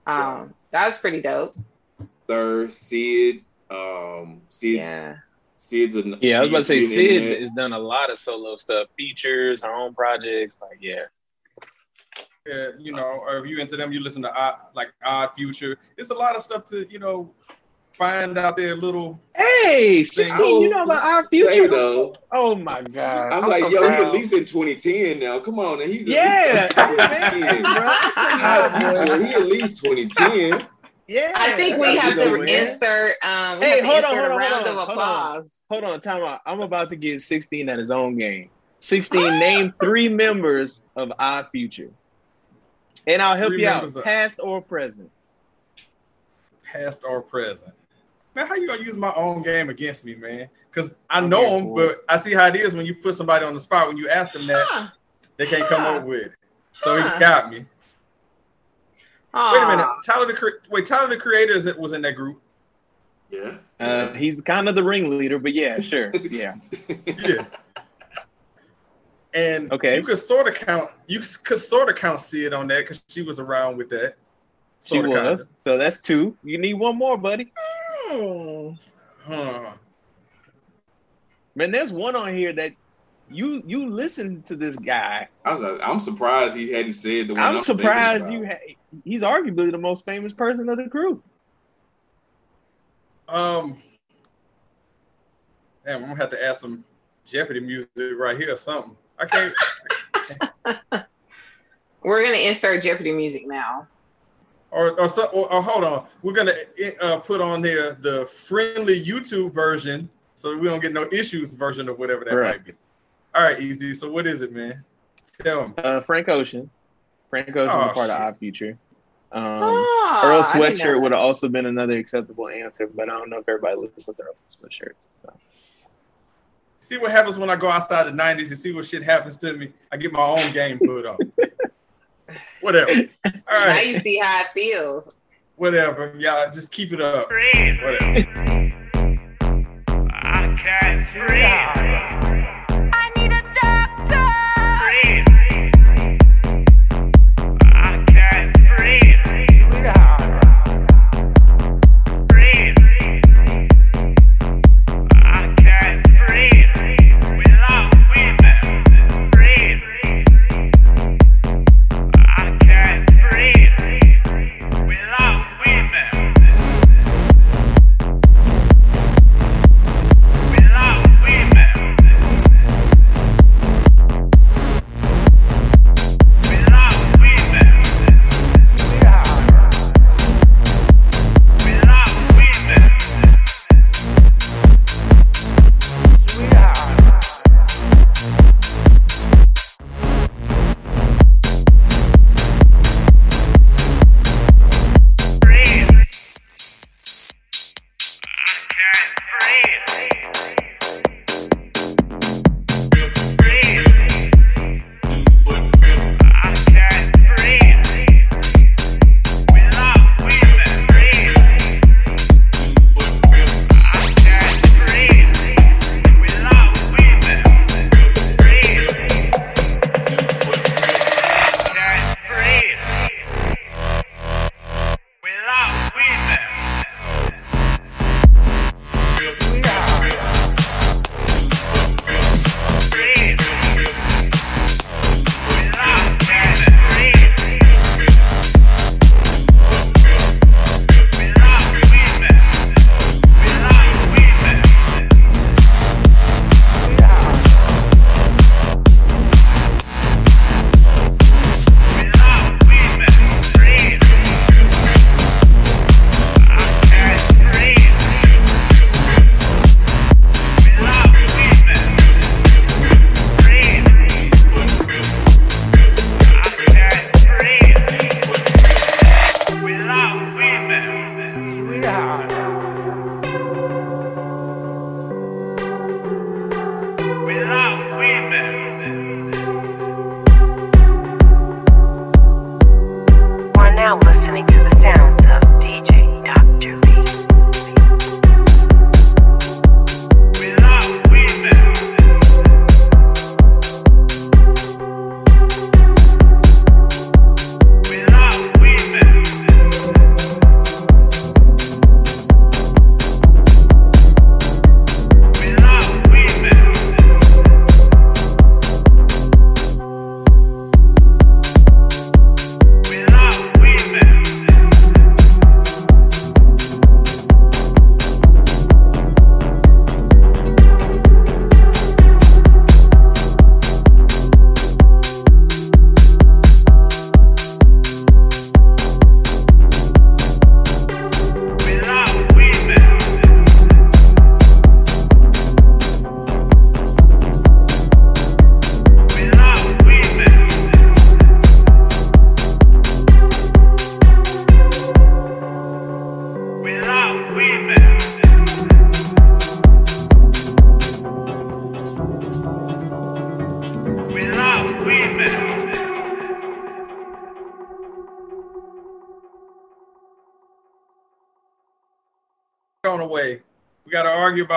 um that was pretty dope. Sir, Syd, um, Syd, Yeah. Syd's a Yeah, I was about to say she used to be in the Syd internet. has done a lot of solo stuff, features, her own projects. Like, yeah, Yeah, you know, or if you into them, you listen to odd, like Odd Future. It's a lot of stuff to, you know, find out their Little. Hey, 16, you know about our Say future? though. Oh my God. I'm, I'm like, so yo, he's at least in 2010 now. Come on, and he's at Yeah. least in 2010. Bro, Future, he at least 2010. Yeah. I think we have to You insert um Hey, hold on, hold on, round hold of on, hold on. applause. Hold on, time out. I'm about to get 16 at his own game. 16. Name three members of Odd Future. And I'll help Three you out, of- past or present. Past or present. Man, how you gonna use my own game against me, man? Because I know them, but I see how it is when you put somebody on the spot. When you ask them that, Huh. they can't come up with it. So Huh. he got me. Wait a minute, Tyler the cre- wait, Tyler the creator is, was in that group. Yeah. Uh, he's kind of the ringleader, but yeah, sure. <laughs> Yeah. Yeah. And Okay. you could sort of count. You could sort of count Syd on that because she was around with that. She Sorta, kinda. So that's two. You need one more, buddy. Hmm. Huh. Man, there's one on here that you you listen to this guy. I was like, I'm surprised he hadn't said the one. I'm thinking surprised you. Ha- he's arguably the most famous person of the crew. Um. Damn, I'm gonna have to add some Jeopardy music right here or something. I can't. <laughs> We're gonna insert Jeopardy music now. or or, so, or, or hold on, we're gonna uh, put on there the friendly YouTube version, so we don't get no issues version of whatever that Right. might be. All right, easy. So what is it, man? Tell me. Uh, Frank Ocean. Frank Ocean Oh, was part of shit. Odd Future. Um, Ah, Earl I didn't know Sweatshirt that. would have also been another acceptable answer, but I don't know if everybody listens to Earl Sweatshirt. So. See what happens when I go outside the '90s. and see what shit happens to me. I get my own game put on. <laughs> whatever. All right. Now you see how it feels. Whatever. Y'all just keep it up. Whatever. I can't breathe.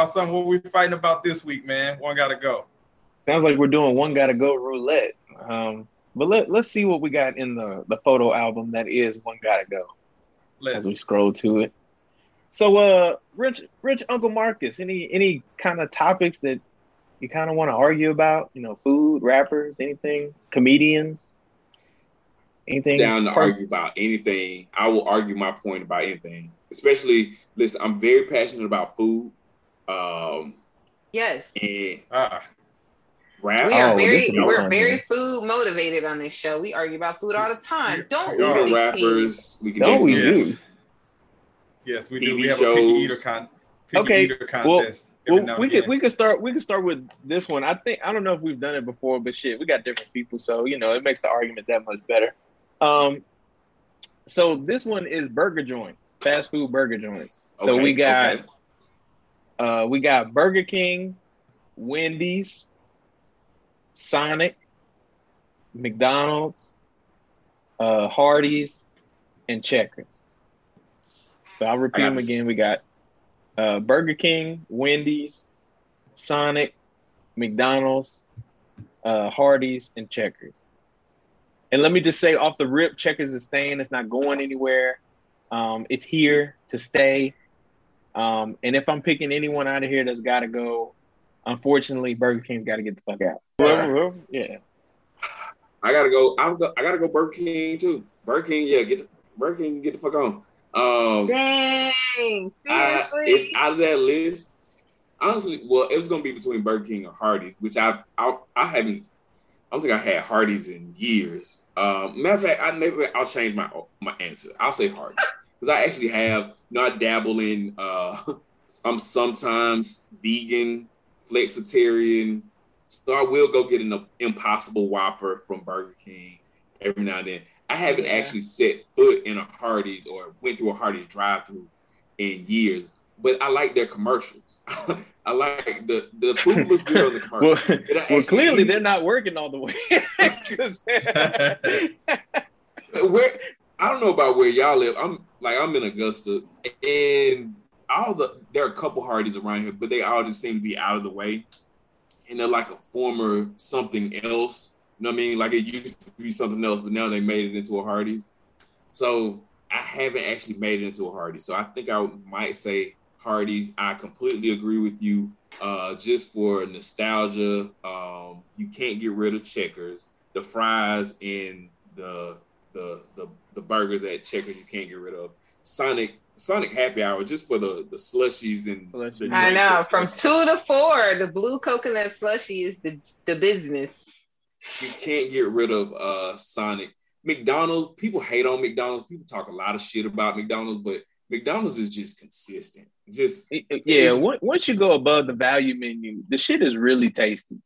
About something. What we fighting about this week, man? One got to go. Sounds like we're doing one gotta go roulette. Um, but let let's see what we got in the the photo album that is one gotta go as we Let's. scroll to it. So, uh, Rich, Rich Uncle Marcus, any any kind of topics that you kind of want to argue about? You know, food, rappers, anything, comedians, anything. down to argue about anything. I will argue my point about anything. Especially, listen, I'm very passionate about food. Um, Yes. and Ah, rap. We are Oh, very we're fun, very man. food motivated on this show. We argue about food all the time. Don't We we? are rappers. We can No, we definitely- do. yes. Yes, we do. We have a picky eater con. Picky Okay, eater contest. every now Well, we could we could start we could start with this one. I think I don't know if we've done it before, but shit, we got different people, so you know it makes the argument that much better. Um, so this one is burger joints, fast food burger joints. So Okay, we got okay. Uh we got Burger King, Wendy's, Sonic, McDonald's, uh, Hardee's, and Checkers. So I'll repeat them again. We got uh, Burger King, Wendy's, Sonic, McDonald's, uh, Hardee's, and Checkers. And let me just say off the rip, Checkers is staying. It's not going anywhere. Um, it's here to stay. Um, and if I'm picking anyone out of here that's got to go, unfortunately, Burger King's got to get the fuck out. Yeah. Yeah. I gotta go. I'm go, I gotta go. Burger King too. Burger King, yeah. Get the, Burger King. Get the fuck on. Um, Dang. I, Seriously? if out of that list, honestly, well, it was gonna be between Burger King and Hardee's, which I I, I haven't. I don't think I had Hardee's in years. Um, matter of fact, I maybe I'll change my my answer. I'll say Hardee's because I actually have not dabble in. Uh, <laughs> I'm sometimes vegan, flexitarian, so I will go get an Impossible Whopper from Burger King every now and then. I haven't Yeah. actually set foot in a Hardee's or went through a Hardee's drive-through in years, but I like their commercials. <laughs> I like the the food looks good on the <laughs> commercial. Well, well, clearly they're not working all the way. 'Cause- where I don't know about where y'all live. I'm like I'm in Augusta, and all the there are a couple Hardee's around here, but they all just seem to be out of the way, and they're like a former something else. You know what I mean? Like it used to be something else, but now they made it into a Hardee's. So I haven't actually made it into a Hardee's. So I think I might say Hardee's. I completely agree with you. Uh, just for nostalgia, um, you can't get rid of Checkers. The fries and the the the, the burgers at Checkers you can't get rid of. Sonic Sonic Happy Hour just for the the slushies and Slushies. the I know. From two to four, the blue coconut slushy is the the business. you can't get rid of uh Sonic. McDonald's, people hate on McDonald's. People talk a lot of shit about McDonald's, but McDonald's is just consistent. Just yeah, on- once you go above the value menu, the shit is really tasty.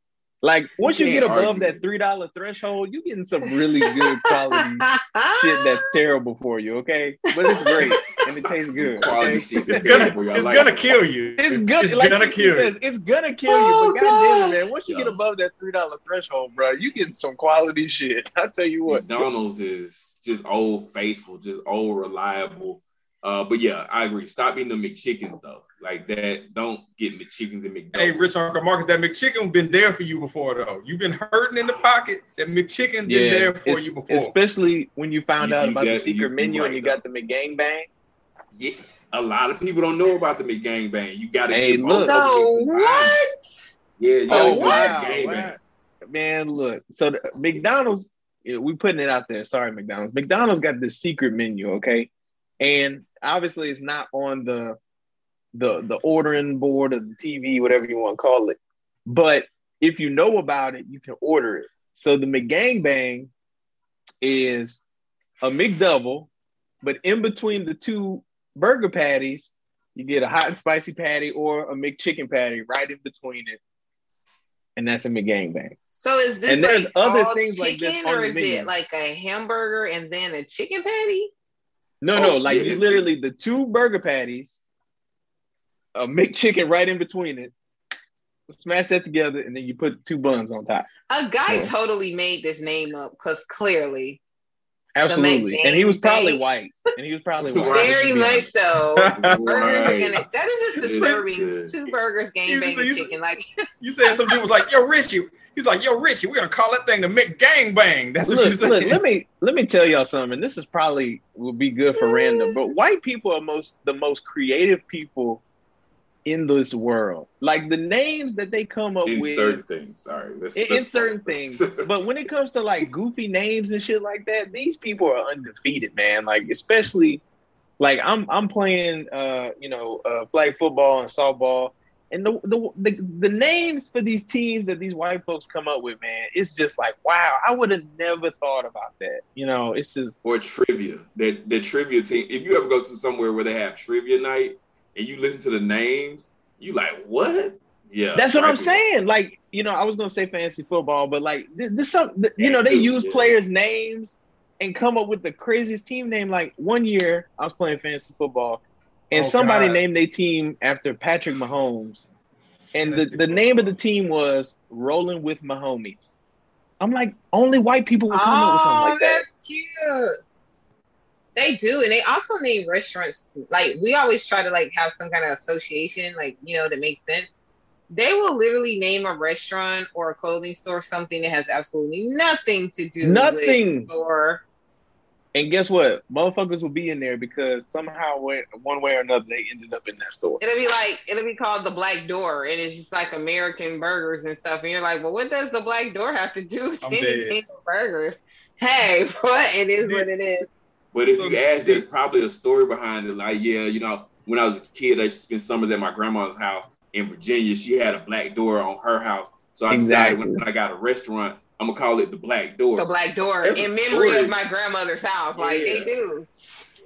Like once you, You get above argue. that three dollar threshold, you're getting some really good quality <laughs> shit that's terrible for you. Okay, but it's great and it tastes good. quality okay? shit. It's gonna, for it's like gonna it. kill you. It's good. It's like gonna Sixty kill you. says, it's gonna kill Oh, you. But oh, goddamn God. it, man, once you get above that three dollar threshold, bro, you getting some quality shit. <laughs> I tell you what. McDonald's is just old faithful, just old reliable. Uh, but yeah, I agree. Stop eating the McChickens though. Like that. Don't get McChickens and Hey, McDonald's. Rich Uncle Marcus, that McChicken been there for you before, though. You've been hurting in the pocket. That McChicken been there for es- you before. especially when you found You- out you about the secret you- you menu and right, you got the McGang bang. Yeah, a lot of people don't know about the McGang Bang. You got to Hey, get look. both of what? Yeah, you Oh wow, the wow. Man! Look, so the, McDonald's, you know, we putting it out there. Sorry, McDonald's. McDonald's got this secret menu, okay, and obviously it's not on the the the ordering board of the TV, whatever you want to call it. But if you know about it, you can order it. So the McGangbang is a McDouble, but in between the two burger patties, you get a hot and spicy patty or a McChicken patty right in between it. And that's a McGangbang. So is this And there's like other things like chicken, this or is it like a hamburger and then a chicken patty? No, Oh, no, like yeah, you literally the two burger patties, a McChicken right in between it. Smash that together, and then you put two buns on top. A guy Yeah. totally made this name up because clearly Absolutely. And he was probably white. And he was probably <laughs> white. Very much so. Burgers Right. gonna, that is just It is disturbing. Two burgers, You- gang so bang, you- chicken. Like <laughs> You said some dude was like, "Yo, Richie." He's like, "Yo, Richie, we're gonna call that thing the McGang Bang." That's what you Look, said. look, let me let me tell y'all something. This is probably will be good for random, but mm. white people are most the most creative people in this world. Like the names that they come up in with certain things. Sorry, let's, in, in let's- certain things. <laughs> But when it comes to like goofy names and shit like that, these people are undefeated, man. Like especially like I'm I'm playing uh you know uh flag football and softball. And the, the the the names for these teams that these white folks come up with, man, it's just like wow, I would have never thought about that. You know, it's just or trivia. That the trivia team. If you ever go to somewhere where they have trivia night and you listen to the names, you like what? Yeah, That's what I'm saying. Like, you know, I was gonna say fantasy football, but like, th- there's some, you know, they use yeah. players' names and come up with the craziest team name. Like one year, I was playing fantasy football, and Oh, somebody God. named their team after Patrick Mahomes, and the, the name of the team was Rolling with Mahomes. I'm like, only white people would come up with something Oh, like that. that's cute. They do, and they also name restaurants. Like we always try to like have some kind of association, like you know, that makes sense. They will literally name a restaurant or a clothing store something that has absolutely nothing to do Nothing. store. And guess what? Motherfuckers will be in there because somehow, one way or another, they ended up in that store. It'll be like it'll be called the Black Door, and it's just like American burgers and stuff. And you're like, well, what does the Black Door have to do with anything burgers? Hey, but it is what it is. But if you ask, there's probably a story behind it. Like, yeah, you know, when I was a kid, I spent summers at my grandma's house in Virginia. She had a black door on her house. So I decided Exactly. when I got a restaurant, I'm gonna call it the Black Door. the black door That's in memory story. of my grandmother's house. Like Yeah. they do.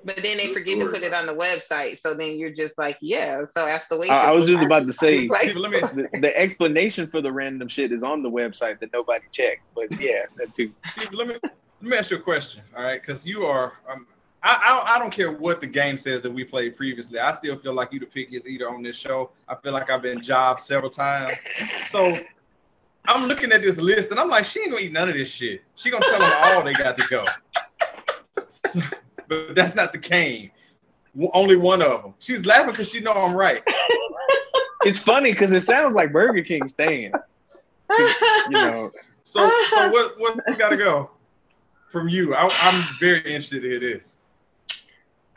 But then they Good forget to put it on the website. So then you're just like, yeah. So ask the I, waitress. I was just about to say. <laughs> Like, let me- the, the explanation for the random shit is on the website that nobody checks. But yeah, that too. Steve, let me let me ask you a question, all right? Because you are, um, I, I don't- I don't care what the game says that we played previously. I still feel like you the pickiest eater on this show. I feel like I've been jobbed several times. So I'm looking at this list and I'm like, she ain't gonna eat none of this shit. She gonna tell them all they got to go. <laughs> but that's not the game. Only one of them. She's laughing because she know I'm right. It's funny because it sounds like Burger King staying. You know, So so what what's got to go from you? I, I'm very interested to hear this.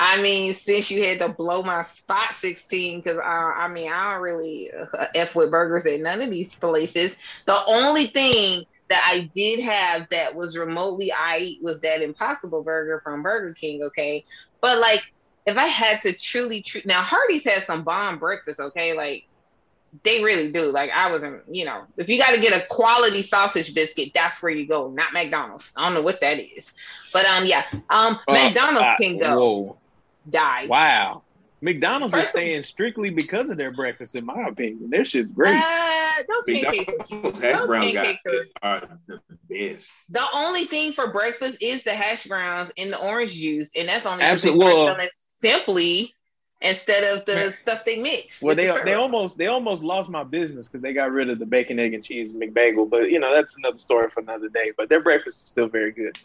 I mean, since you had to blow my spot 16, because uh, I mean, I don't really uh, F with burgers at none of these places. The only thing that I did have that was remotely I eat was that Impossible Burger from Burger King, okay? But like, if I had to truly, tru- now Hardee's had some bomb breakfast, okay? Like, they really do. Like, I wasn't, you know, if you got to get a quality sausage biscuit, that's where you go, not McDonald's. I don't know what that is. But um, yeah, um, Uh, McDonald's I- can go Whoa, die. wow. McDonald's is First of- staying strictly because of their breakfast, in my opinion. Their shit's great. Uh, those pancakes. McDonald's hash Those brown guys are the best. The only thing for breakfast is the hash browns and the orange juice, and that's only Absolutely. Well- start selling it simply instead of the stuff they mix. Well, they the they almost they almost lost my business because they got rid of the bacon, egg, and cheese McBagel. But you know that's another story for another day. But their breakfast is still very good.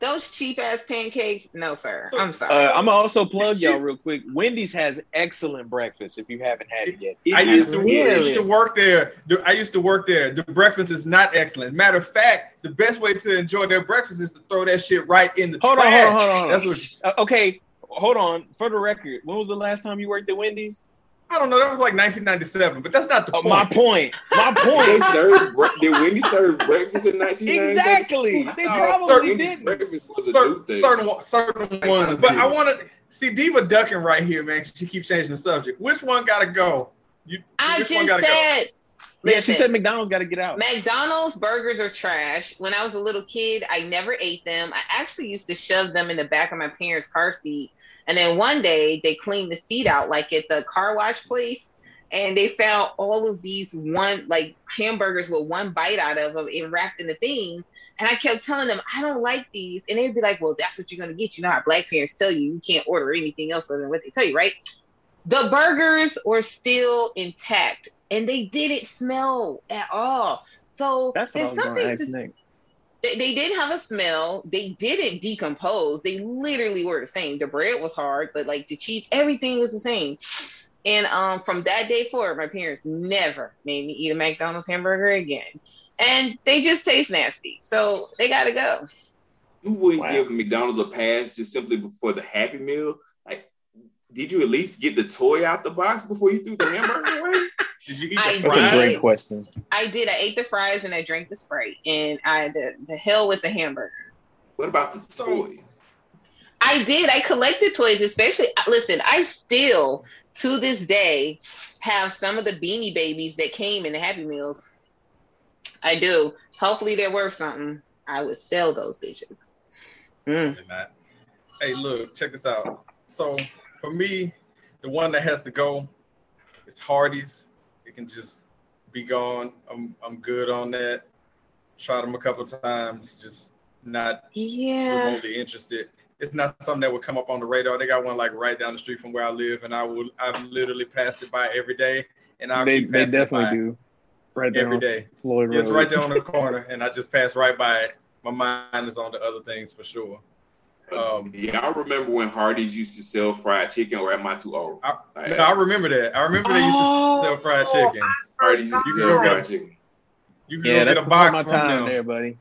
those cheap ass pancakes. No, sir. So- I'm sorry. Uh, I'm gonna also plug you- y'all real quick. Wendy's has excellent breakfast. If you haven't had it yet, It I used to, really- used to work there. I used to work there. The breakfast is not excellent. Matter of fact, the best way to enjoy their breakfast is to throw that shit right in the Hold trash. on, hold on. hold on. That's what Uh, okay, hold on. For the record, when was the last time you worked at Wendy's? I don't know. That was like 1997, but that's not the Oh, point. my point. My They served bre- did Wendy serve breakfast in 1997? exactly. They probably certain didn't. Breakfast was a new certain, thing. certain, certain ones. But I want to see Diva ducking right here, man. She keeps changing the subject. Which one got to go? You, I which one just gotta go? Said. Yeah, she said McDonald's got to get out. McDonald's burgers are trash. When I was a little kid, I never ate them. I actually used to shove them in the back of my parents' car seat. And then one day they cleaned the seat out, like at the car wash place, and they found all of these one like hamburgers with one bite out of them and wrapped in the thing. And I kept telling them, I don't like these. And they'd be like, Well, that's what you're gonna get. You know how black parents tell you you can't order anything else other than what they tell you, right? The burgers were still intact and they didn't smell at all. So That's there's was going to something to- They, they didn't have a smell. They didn't decompose. They literally were the same. The bread was hard, but like the cheese, everything was the same. And um, from that day forward, my parents never made me eat a McDonald's hamburger again. And they just taste nasty. So they got to go. You wouldn't Wow. give McDonald's a pass just simply for the Happy Meal. Like, did you at least get the toy out the box before you threw the hamburger away? <laughs> Did you eat I the That's a Right. great fries? question. I did. I ate the fries and I drank the Sprite. And I the, the hell with the hamburger. What about the toys? I did. I collected toys, especially. Listen, I still to this day have some of the Beanie Babies that came in the Happy Meals. I do. Hopefully, they're worth something. I would sell those bitches. Mm. Hey, look, check this out. So for me, the one that has to go it's Hardee's. It can just be gone. I'm I'm good on that. Tried them a couple times, just not Yeah. remotely interested. It's not something that would come up on the radar. They got one like right down the street from where I live, and I will I've literally passed it by every day, and I They keep they it definitely by do. Right there every on. Floyd It's right there on the corner, and I just pass right by it. My mind is on the other things for sure. Um, yeah, I remember when Hardee's used to sell fried chicken, or am I too old? I, Like, no, I remember that. I remember they used to sell fried chicken. Hardee's used to You sell can go fried get- chicken. You can Yeah, go that's get a before box my from time them. there, buddy.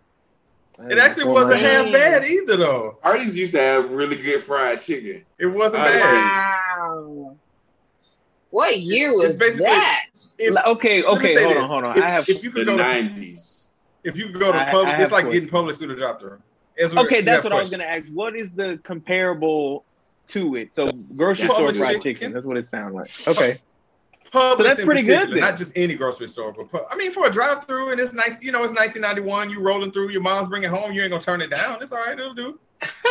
It actually wasn't time. half bad either, though. Hardee's used to have really good fried chicken. It wasn't I bad. Wow. What year was basically- that? If, okay, okay, hold this. on, hold on. If, I have if you The could go to, nineties. if you could go to I- Publix, I it's like getting Publix through the drop through. Ezra, okay. That's have what I was gonna ask. What is the comparable to it? So grocery Publix store fried chicken. chicken. That's what it sounds like. Okay, Publix So that's pretty good then. Not just any grocery store, but pu- I mean, for a drive-through, and it's nice. You know, it's 1991. You rolling through, your mom's bringing home. You ain't gonna turn it down. It's all right. It'll do.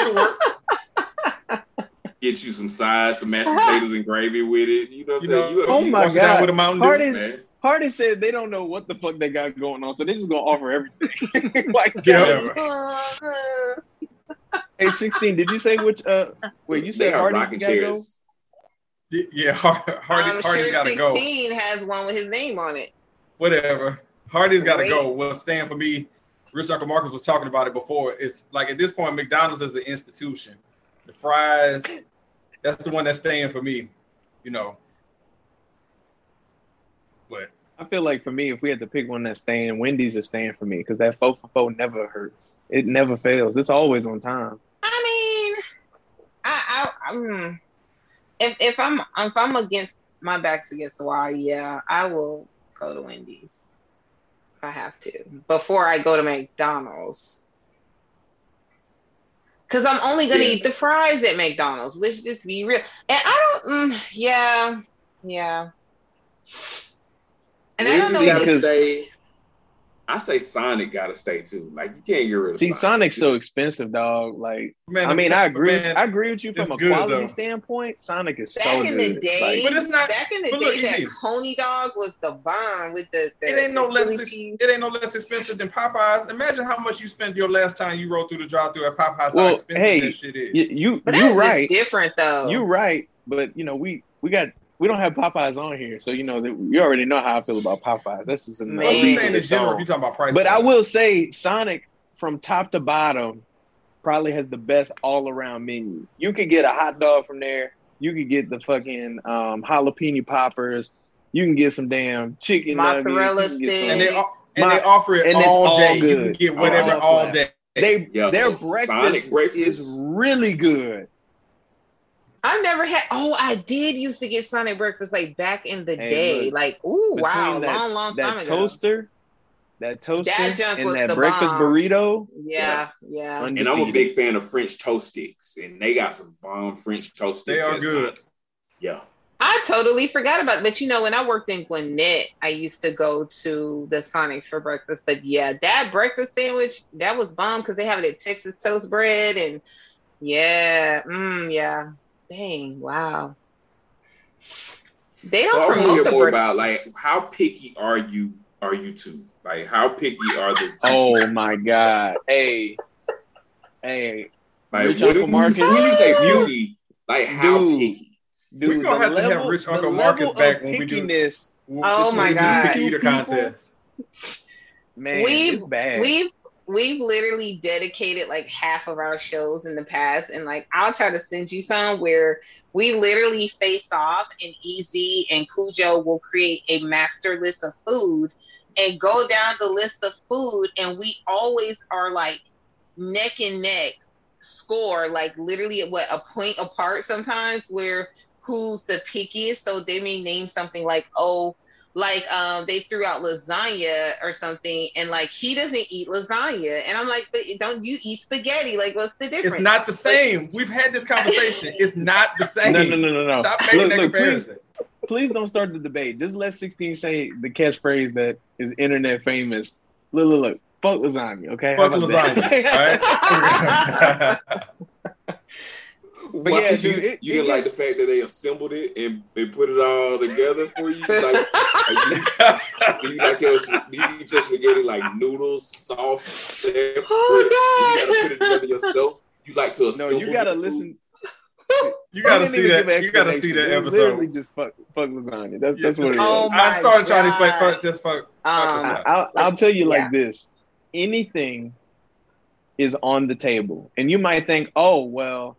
It'll work. <laughs> Get you some sides, some mashed potatoes and gravy with it. You know what I'm You know, saying? You, Oh you- my wash it down God. with a Mountain Hard Dew. man. Hardy said they don't know what the fuck they got going on, so they're just gonna offer everything. <laughs> like, Yeah. <laughs> hey, sixteen. Did you say which? Uh, wait, you They said got Hardee's got to go? Yeah, Hard, Hardy, I'm Hardee's sure gotta go. 16 has one with his name on it. Whatever. Hardee's gotta Great. go. Will stand for me. Rich Uncle Marcus was talking about it before. It's like at this point, McDonald's is an institution. The fries, that's the one that's staying for me. You know. But I feel like for me, if we had to pick one that's staying, Wendy's is staying for me because that four for four never hurts. It never fails. It's always on time. I mean, I, I, mm, if if I'm if I'm against my back's against the wall, yeah, I will go to Wendy's if I have to before I go to McDonald's. Cause I'm only gonna Yeah. eat the fries at McDonald's. Let's just be real. And I don't. Mm, yeah, yeah. And I don't know. Wendy's gotta because- stay. I say Sonic gotta stay too. Like you can't get rid of See, Sonic. Sonic's so expensive, dog. Like, man, I mean, I agree. Man, I agree with you from a good, quality though. standpoint. Sonic is Back so in good. the day, But it's not- back in the but day, look, that coney dog was the bomb with the. the it ain't no the less. ex- cheese. It ain't no less expensive than Popeyes. Imagine how much you spent your last time you rode through the drive-through at Popeyes. Well, how expensive hey, that shit is. you, you, But you that's right. just different though. You right. But you know, we we got we don't have Popeyes on here, so you know that you already know how I feel about Popeyes. That's just Man. another I'm just saying in in its general. own. If you talking about price, But I will say Sonic from top to bottom probably has the best all around menu. You could get a hot dog from there. You could get the fucking um, jalapeno poppers. You can get some damn chicken Mozzarella nuggets. You can get some- and they stick. and My- they offer it and it's all all day. You can get whatever All all day. They Yo, their breakfast, breakfast? is really good. I never had. Oh, I did used to get Sonic breakfast like back in the Hey, day. look, like, ooh, wow, that, long, long that time ago. toaster, that toaster, junk and was that the breakfast bomb. burrito. Yeah, yeah. Un- And I'm a big fan of French toast sticks, and they got some bomb French toast sticks. They are good. Sonic. Yeah. I totally forgot about it. But you know, when I worked in Gwinnett, I used to go to the Sonics for breakfast. But yeah, that breakfast sandwich, that was bomb because they have it at Texas toast bread and yeah, mm, yeah. Dang, wow. They don't I want to promote hear the more about like how picky are you? Are you two? Like how picky are the? Two? Oh my god! Hey, hey, like Rich what Uncle do Marcus. you, when you say You- picky? Like how Dude. picky? dude, We gonna the have to have Rich Uncle Marcus back of when we do- this. Oh my We do God. the eater contest. man, We've- it's bad. We've we've literally dedicated like half of our shows in the past, and like I'll try to send you some where we literally face off, and Easy and Cujo will create a master list of food and go down the list of food, and we always are like neck and neck score, like literally what a point apart sometimes, where who's the pickiest. So they may name something like, oh, like um they threw out lasagna or something and like he doesn't eat lasagna and i'm like but don't you eat spaghetti like what's the difference It's not the same. We've had this conversation. It's not the same. <laughs> No, no, no, no, no. Stop making Look, that look, comparison. please don't start the debate. Just let 16 say the catchphrase that is internet famous. Look, look, look. Fuck lasagna, okay? Fuck lasagna. all right? <laughs> <laughs> But Why- yeah, you, dude, it- you it didn't like the fact that they assembled it and they put it all together for you. Like, are you, <laughs> do you like your do you eat your spaghetti like noodles, sauce, separate? Oh, you gotta put it together yourself. You like to assemble. No, you gotta listen. You gotta didn't see that. You gotta see explanation. that It Literally just fuck, fuck lasagna. That's, Yeah, that's what it is. Oh I my started trying to explain God. first. Just fuck. Um, I, I'll, I'll tell you yeah. like this: anything is on the table, and you might think, "Oh, well,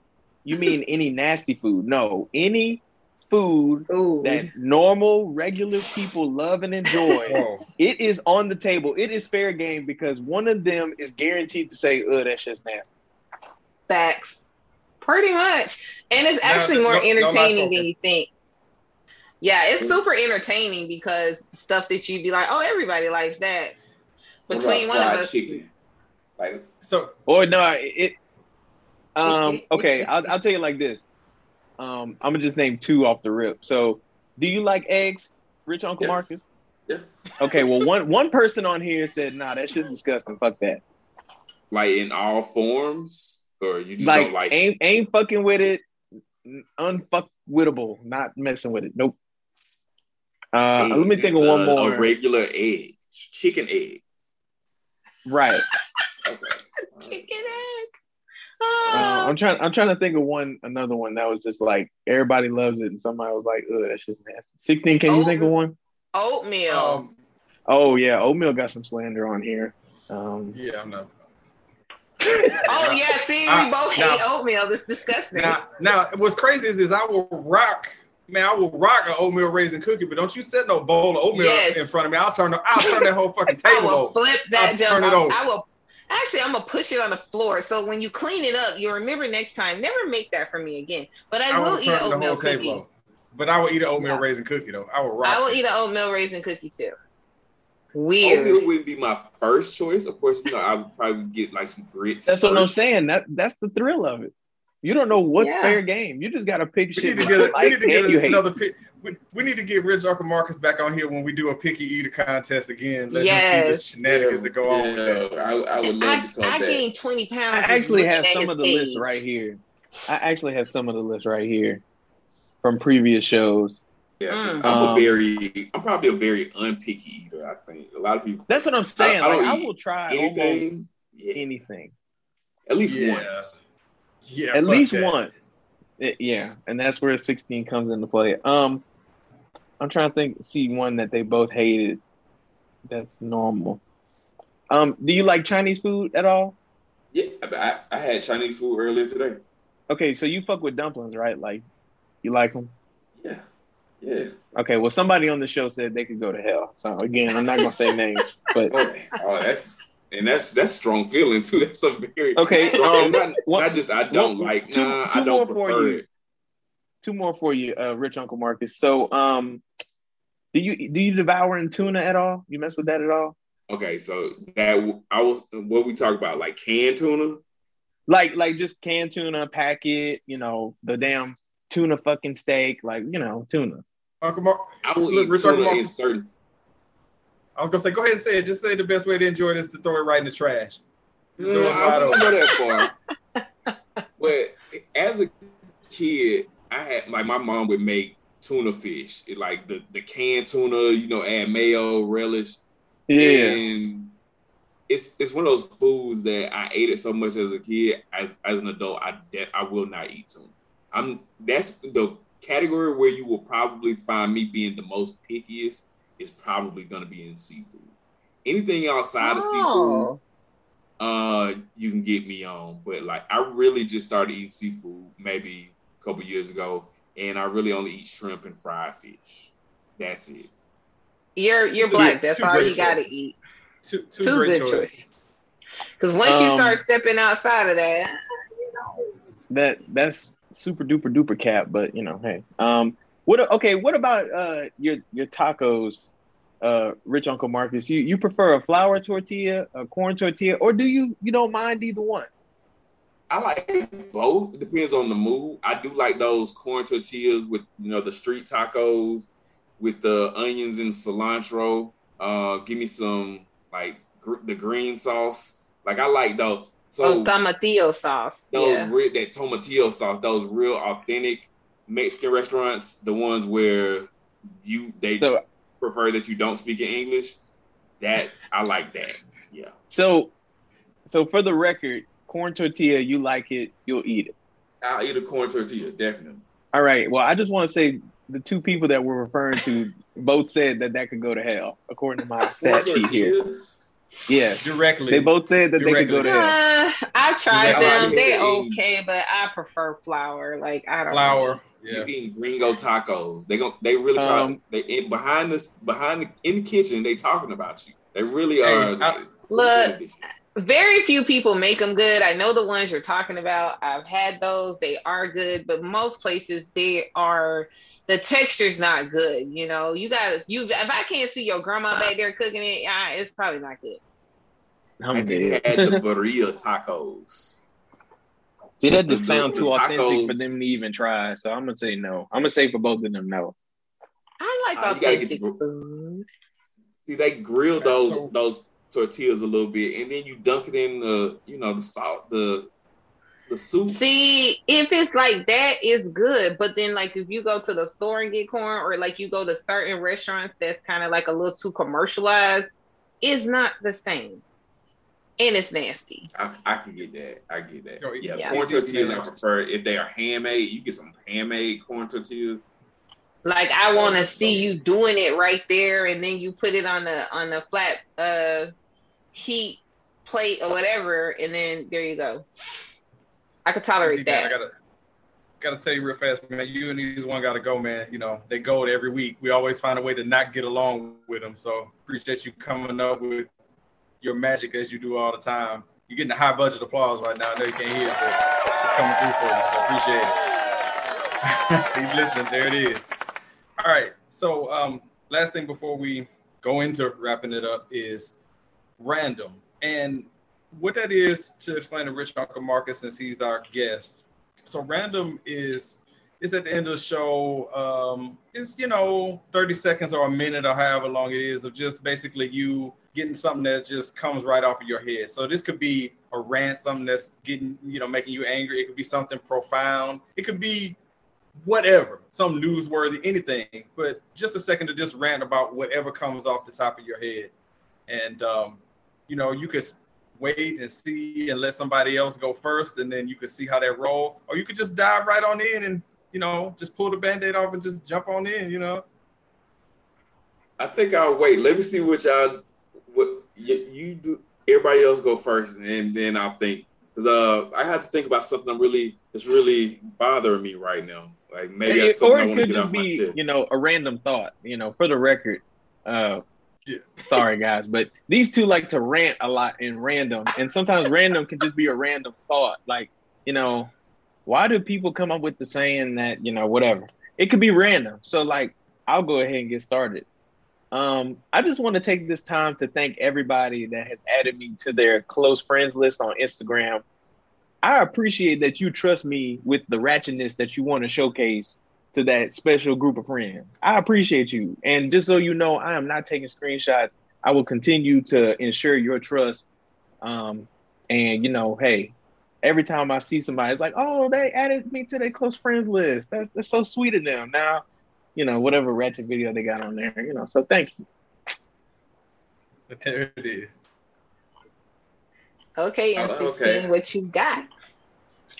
you mean any nasty food?" No, any food Ooh. that normal, regular people love and enjoy. Whoa. it is on the table. It is fair game because one of them is guaranteed to say, "Oh, that shit's nasty." Facts. Pretty much. And it's No, actually more no- no entertaining spoken. than you think. Yeah, it's super entertaining because stuff that you'd be like, oh, everybody likes that. Between one of fried us. chicken. Like Or So Oh, no, it. Um. <laughs> Okay, I'll, I'll tell you like this. Um, I'm gonna just name two off the rip. So, do you like eggs, Rich Uncle Yeah. Marcus? Yeah. Okay. Well, one one person on here said, "Nah, that's just disgusting. Fuck that." like in all forms, or you just Like, don't like ain't ain't fucking with it. Unfuckwittable. Not messing with it. Nope. Uh, egg, let me think of one a- more. A regular egg, chicken egg. right. Okay. <laughs> Chicken egg. Uh. I'm trying. I'm trying to think of one. Another one that was just like everybody loves it, and somebody was like, "Ugh, that's just nasty." Sixteen. Can you think of one? Oatmeal. um, Oh yeah, oatmeal got some slander on here. Um, yeah, I'm not. <laughs> oh, yeah. See, we Ah, both now- hate oatmeal. That's disgusting. Now, now, what's crazy is, is I will rock. Man, I will rock an oatmeal raisin cookie, but don't you set no bowl of oatmeal Yes. in front of me. I'll turn. The, I'll turn that whole fucking table. <laughs> I table will over. flip that I'll junk. turn it over. I will. Actually, I'm gonna push it on the floor. So when you clean it up, you'll remember next time. Never make that for me again. But I, I will will eat an oatmeal whole cookie. over. But I will eat an oatmeal Yeah. raisin cookie though. I will rock. I will it. eat an oatmeal raisin cookie too. Weird. Oatmeal wouldn't be my first choice. Of course, you know I would probably get like some grits. that's what I'm saying. That that's the thrill of it. You don't know what's Yeah. fair game. You just got to pick We shit need to get. you A, we need to get and you hate. another pick. We, we need to get Rich Uncle Marcus back on here when we do a picky eater contest again. Let him see Yes. the shenanigans that go on with that. I, I would I, love to come I gained 20 pounds. I actually have some of the page. list right here. I actually have some of the list right here from previous shows. Yeah, Mm. I'm a Um, very, I'm probably a very unpicky eater. I think a lot of people. That's what I'm saying. I- I like, I will try almost anything. Yeah, anything. at least Yeah. once. Yeah, At least that. once. It- yeah, and that's where 16 comes into play. Um, I'm trying to think, see one that they both hated. That's normal. Um, do you like Chinese food at all? Yeah, I, I, I had Chinese food earlier today. Okay, so you fuck with dumplings, right? Like, you like them? Yeah, yeah. Okay, well, somebody on the show said they could go to hell. So again, I'm not gonna say names, but <laughs> Oh, oh, that's and that's that's strong feeling too. <laughs> That's a very Okay, strong- um, not, one- not just I don't one- like. two- nah, two I don't more for prefer you. it. two more for you, uh, Rich Uncle Marcus. So, um, do you do you devour in tuna at all? You mess with that at all? Okay, so that I was what we talk about, like canned tuna. Like, like just canned tuna, packet, you know, the damn tuna fucking steak, like you know, tuna. Uncle Mar- I will Look, eat Rich tuna Uncle in certain. I was gonna say, go ahead and say it. Just say the best way to enjoy it is to throw it right in the trash. No, Throw it mm, I right wouldn't over. go that far. but as a kid, I had like my mom would make tuna fish, It, like the the canned tuna, you know, add mayo, relish, Yeah, and it's it's one of those foods that I ate it so much as a kid. As as an adult, I de- I will not eat tuna. I'm that's the category where you will probably find me being the most pickiest is probably going to be in seafood. Anything outside of seafood, Oh. uh, you can get me on. But like, I really just started eating seafood maybe a couple years ago, and I really only eat shrimp and fried fish. That's it. You're you're Two- black. That's all you gotta eat. Two, two, Two great good choices. choices. Because once you Um, start stepping outside of that, you know, that that's super duper duper cap, but you know, hey. Um what okay, what about uh your your tacos, uh rich Uncle Marcus? You you prefer a flour tortilla, a corn tortilla, or do you you don't mind either one? I like both. It depends on the mood. I do like those corn tortillas with you know the street tacos with the onions and cilantro. Uh, give me some like gr- the green sauce. Like I like those. So oh, tomatillo sauce. those Yeah. real, that tomatillo sauce, those real authentic Mexican restaurants, the ones where you they So prefer that you don't speak in English. That I like that. Yeah. so so for the record, corn tortilla, you like it, you'll eat it. I'll eat a corn tortilla, definitely. All right. Well, I just want to say the two people that we're referring to both said that that could go to hell, according to my stat sheet here. Tortillas. Yeah, Directly. they both said that they could go to. Uh, I've tried Yeah, them. I They're like it. okay, but I prefer flour. Like I don't flour. You Yeah. eating gringo tacos. They go. they really try, Um, they in behind this behind the in the kitchen. They talking about you. They really Hey, are. I- Look, very few people make them good. I know the ones you're talking about. I've had those. They are good, but most places they are the texture's not good. You know, you got you. If I can't see your grandma back there cooking it, ah, it's probably not good. I I'm did dead. had the <laughs> burrito tacos. See, that just The- sounds the too authentic tacos- for them to even try. So I'm gonna say no. I'm gonna say for both of them, no. I like ah, you authentic the- food. See, they grill those So- those tortillas a little bit, and then you dunk it in the you know the salt the the soup. See, if it's like that, it's good. But then, like, if you go to the store and get corn, or like you go to certain restaurants that's kind of like a little too commercialized, it's not the same, and it's nasty. I, I can get that. I get that. Yo, Yeah, yeah. corn tortillas I prefer if they are handmade. You get some handmade corn tortillas. Like, I want to see you doing it right there, and then you put it on the on the flat uh heat plate or whatever, and then there you go. I could tolerate that. I gotta gotta tell you real fast, man. You and these one gotta go, man. You know they go every week. We always find a way to not get along with them. So appreciate you coming up with your magic as you do all the time. You're getting a high budget applause right now. I know you can't hear it, but it's coming through for you. So appreciate it. <laughs> He's listening. There it is. All right. So um, last thing before we go into wrapping it up is random. And what that is to explain to Rich Uncle Marcus since he's our guest. So random is is at the end of the show. Um, is you know 30 seconds or a minute or however long it is of just basically you getting something that just comes right off of your head. So this could be a rant, something that's getting you know making you angry. It could be something profound. It could be whatever, some newsworthy, anything. But just a second to just rant about whatever comes off the top of your head, and um, you know you could wait and see and let somebody else go first, and then you could see how they roll, or you could just dive right on in and you know just pull the band-aid off and just jump on in. You know. I think I'll wait. Let me see what y'all you, you do. Everybody else go first, and then I'll think. Cause uh, I have to think about something really that's really bothering me right now. Like maybe It- or it could just be, you know, a random thought. You know, for the record, uh, Yeah. sorry guys, but these two like to rant a lot in random, and sometimes <laughs> random can just be a random thought. Like, you know, why do people come up with the saying that you know whatever? It could be random. So like, I'll go ahead and get started. Um, I just want to take this time to thank everybody that has added me to their close friends list on Instagram. I appreciate that you trust me with the ratchetness that you want to showcase to that special group of friends. I appreciate you. And just so you know, I am not taking screenshots. I will continue to ensure your trust. Um, and you know, hey, every time I see somebody, it's like, oh, they added me to their close friends list. That's that's so sweet of them. Now, you know, whatever ratchet video they got on there, you know. So thank you. There it is. Okay, Oh, M16, okay. what you got?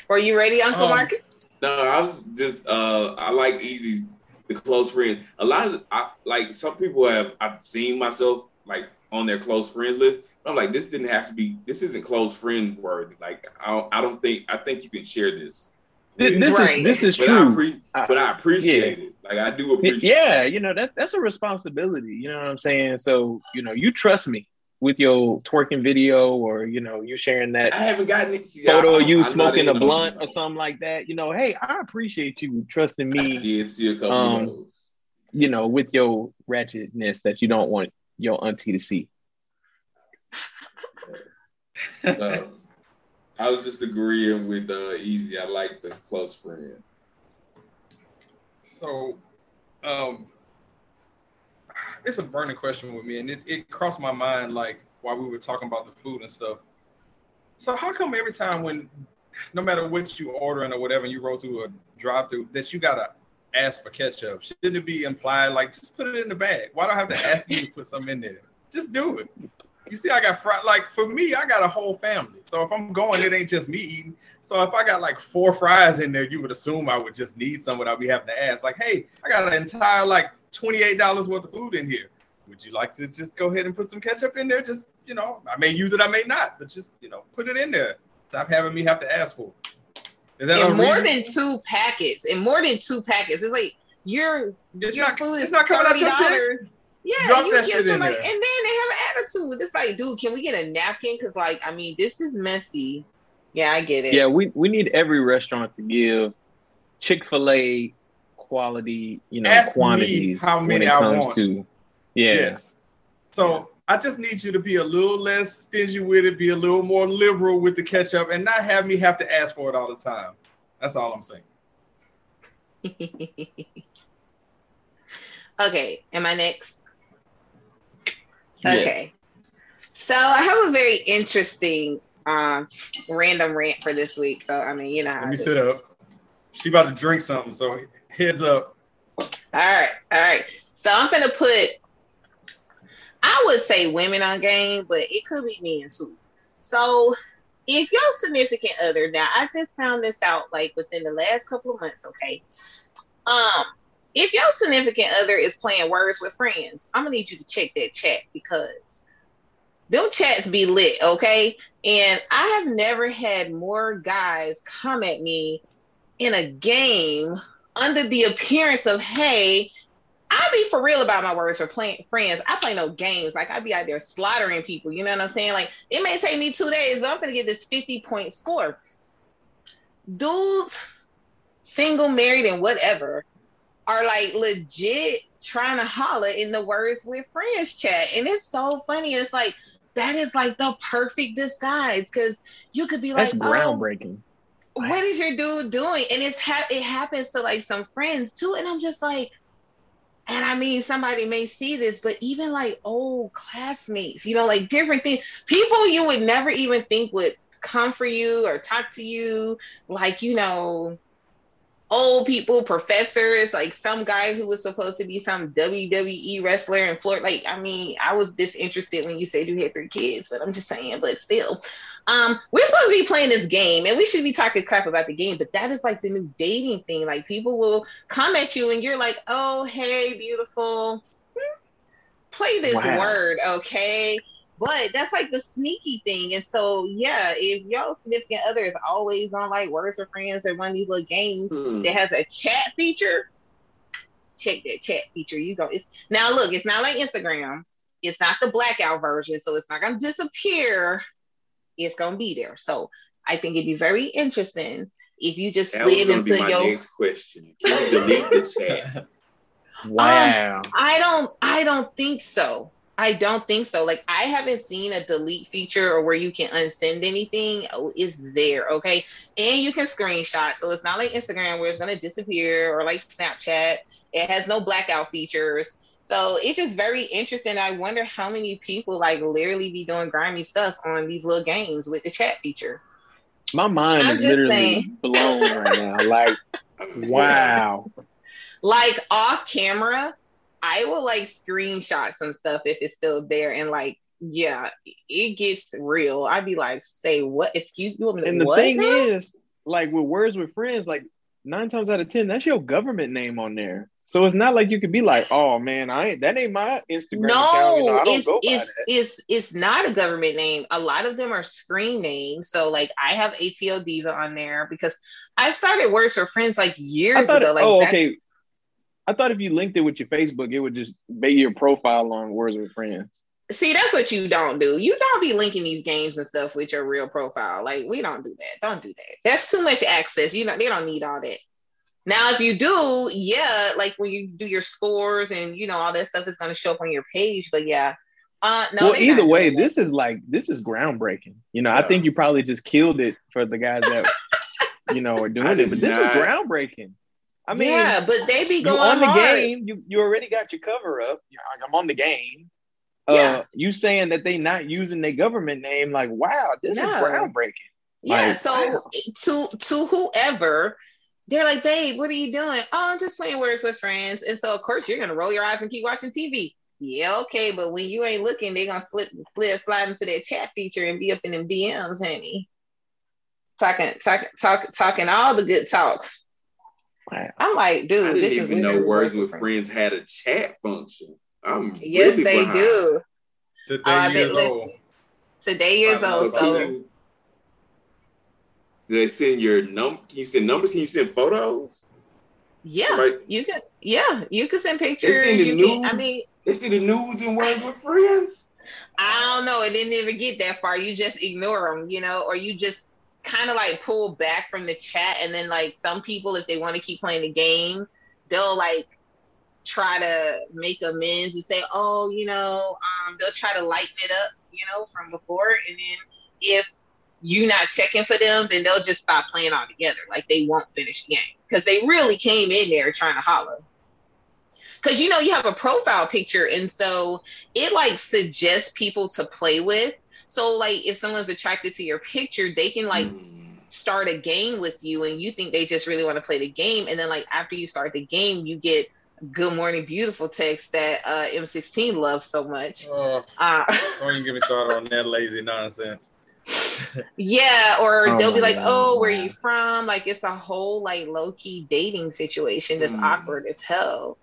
Are you ready, Uncle Um, Marcus? No, I was just uh I like Easy's the close friends. A lot of I like some people have I've seen myself like on their close friends list. I'm like, this didn't have to be. This isn't close friend worthy. Like, I don't, I don't think. I think you can share this. Th- This Right. is this is But true. appre- I- but I appreciate it. Like, I do appreciate. yeah, it. you know that that's a responsibility. You know what I'm saying? So you know, you trust me with your twerking video, or you know, you sharing that I haven't gotten it. See, photo I- of you I'm smoking a blunt or something like that. You know, hey, I appreciate you trusting I me. did see a couple Um, of those. You know, with your ratchetness that you don't want your auntie to see. <laughs> So, I was just agreeing with uh, Easy. I like the close friend. So, um, it's a burning question with me, and it, it crossed my mind like while we were talking about the food and stuff. So, how come every time when, no matter what you ordering or whatever, and you roll through a drive-through, that you gotta ask for ketchup? Shouldn't it be implied like just put it in the bag? Why do I have to ask you to put some in there? Just do it. You see, I got fried. Like for me, I got a whole family. So if I'm going, it ain't just me eating. So if I got like four fries in there, you would assume I would just need some without me having to ask. Like, hey, I got an entire like twenty-eight dollars worth of food in here. Would you like to just go ahead and put some ketchup in there? Just you know, I may use it, I may not, but just you know, put it in there. Stop having me have to ask for. it. Is that more than two packets, and more than two packets. It's like your It's your not- food it's is not coming out thirty dollars. Yeah, Drop you that give shit in somebody, there. and then they have an attitude. It's like, dude, can we get a napkin? Because, like, I mean, this is messy. Yeah, I get it. Yeah, we, we need every restaurant to give Chick Fil A quality, you know, Ask quantities how when many it I comes want. to yeah. Yes. So I just need you to be a little less stingy with it, be a little more liberal with the ketchup, and not have me have to ask for it all the time. That's all I'm saying. <laughs> okay, am I next? Okay. So I have a very interesting um random rant for this week. So I mean, you know how Let me sit up. She about to drink something, so heads up. All right, all right. So I'm gonna put. I would say women on game, but it could be men too. So if your significant other, now I just found this out like within the last couple of months. Okay, um, if your significant other is playing words with friends, I'm gonna need you to check that chat because them chats be lit. Okay, and I have never had more guys come at me in a game under the appearance of hey i be for real about my words for playing friends. I play no games. Like i be out there slaughtering people you know what i'm saying? Like it may take me two days but i'm gonna get this 50 point score. Dudes single married and whatever are like legit trying to holler in the words with friends chat and it's so funny it's like that is like the perfect disguise because you could be That's like oh, groundbreaking. what is your dude doing? And it's ha- it happens to like some friends too. And I'm just like, and I mean, somebody may see this, but even like old classmates, you know, like different things, people you would never even think would come for you or talk to you, like, you know, old people, professors, like some guy who was supposed to be some WWE wrestler and Florida. Like, I mean, I was disinterested when you said you had three kids, but I'm just saying, but still. Um, we're supposed to be playing this game and we should be talking crap about the game, but that is like the new dating thing. Like people will come at you and you're like, oh hey, beautiful. Hmm, Play this Wow. word, okay? But that's like the sneaky thing. And so yeah, if your significant other is always on like words with friends or one of these little games Hmm. that has a chat feature, check that chat feature. You go. It's now look, it's not like Instagram. It's not the blackout version, so it's not gonna disappear. It's gonna be there. So I think it'd be very interesting if you just That slid going to be into my your. next question. Can you delete the chat? <laughs> Wow. I don't. I don't think so. I don't think so. Like I haven't seen a delete feature or where you can unsend anything. Oh, it's there, okay? And you can screenshot. So it's not like Instagram where it's gonna disappear or like Snapchat. It has no blackout features. So it's just very interesting. I wonder how many people like literally be doing grimy stuff on these little games with the chat feature. My mind I'm is literally saying. <laughs> blown right now. Like, <laughs> wow. Like off camera, I will like screenshot some stuff if it's still there and like yeah, it gets real. I'd be like, say what? Excuse me, you want me to And the what thing now? is, like with words with friends, like nine times out of ten, that's your government name on there. So it's not like you could be like, oh man, I ain't that ain't my Instagram No, account. You know, I don't it's it's it's it's not a government name. A lot of them are screen names. So like I have ATL Diva on there because I started Words for Friends like years thought, ago. Like oh, back- okay. I thought if you linked it with your Facebook, it would just be your profile on Words with Friends. See, that's what you don't do. You don't be linking these games and stuff with your real profile. Like we don't do that. Don't do that. That's too much access. You know they don't need all that. Now, if you do, yeah, like when you do your scores and you know all that stuff is going to show up on your page. But yeah, uh, no. well, either way, that. this is like this is groundbreaking. You know, I think you probably just killed it for the guys that you know are <laughs> doing it. But this not- is groundbreaking. I mean, yeah, but they be going on the game. You you already got your cover up. I'm on the game. Yeah. Uh, you saying that they not using their government name? Like, wow, this No. is groundbreaking. Yeah, Like, so wow. to to whoever, they're like, babe, what are you doing? Oh, I'm just playing words with friends. And so of course you're gonna roll your eyes and keep watching TV. Yeah, okay, but when you ain't looking, they're gonna slip slip slide into that chat feature and be up in them DMs, honey. Talking, talking, talk, talking all the good talk. Wow. I'm like, dude, I dude, didn't this is even know Words with Friends had a chat function. I'm Yes, really they behind. do. Today Uh, years old. today years old. So So can you, do they send your num? Can you send numbers? Can you send photos? yeah, Somebody- you can. Yeah, you can send pictures. sending You can. I mean, They see the nudes and Words with Friends. I don't know. It didn't even get that far. You just ignore them, you know, or you just kind of like pull back from the chat. And then, like, some people, if they want to keep playing the game, they'll like try to make amends and say, oh, you know, um, they'll try to lighten it up, you know, from before. And then if you're not checking for them, then they'll just stop playing altogether. Like, they won't finish the game because they really came in there trying to holler. Because you know you have a profile picture, and so it like suggests people to play with. So like if someone's attracted to your picture, they can like Mm. start a game with you and you think they just really want to play the game. And then like after you start the game, you get good morning beautiful text that uh M16 loves so much. Oh, Uh <laughs> don't even get me started on that lazy nonsense. <laughs> yeah, or Oh they'll be like, God. Oh, where you from? Like it's a whole like low key dating situation that's Mm. awkward as hell.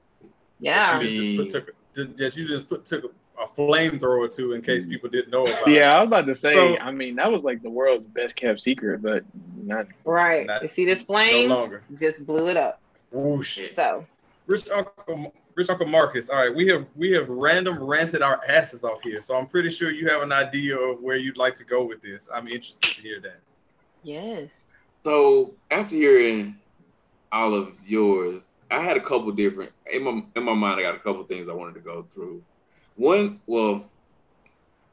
Yeah. I mean- You just put, took, just you just put took a, a flamethrower too, in case mm. people didn't know about. Yeah, I was about to say. So- I mean, that was like the world's best kept secret, but not. right. Not- you see this it. No flame? longer. just blew it up. Whoosh. So Rich Uncle, Rich Uncle Marcus. All right, we have we have random ranted our asses off here, so I'm pretty sure you have an idea of where you'd like to go with this. I'm interested to hear that. yes. So after hearing all of yours, I had a couple different in my in my mind. I got a couple things I wanted to go through. One, well,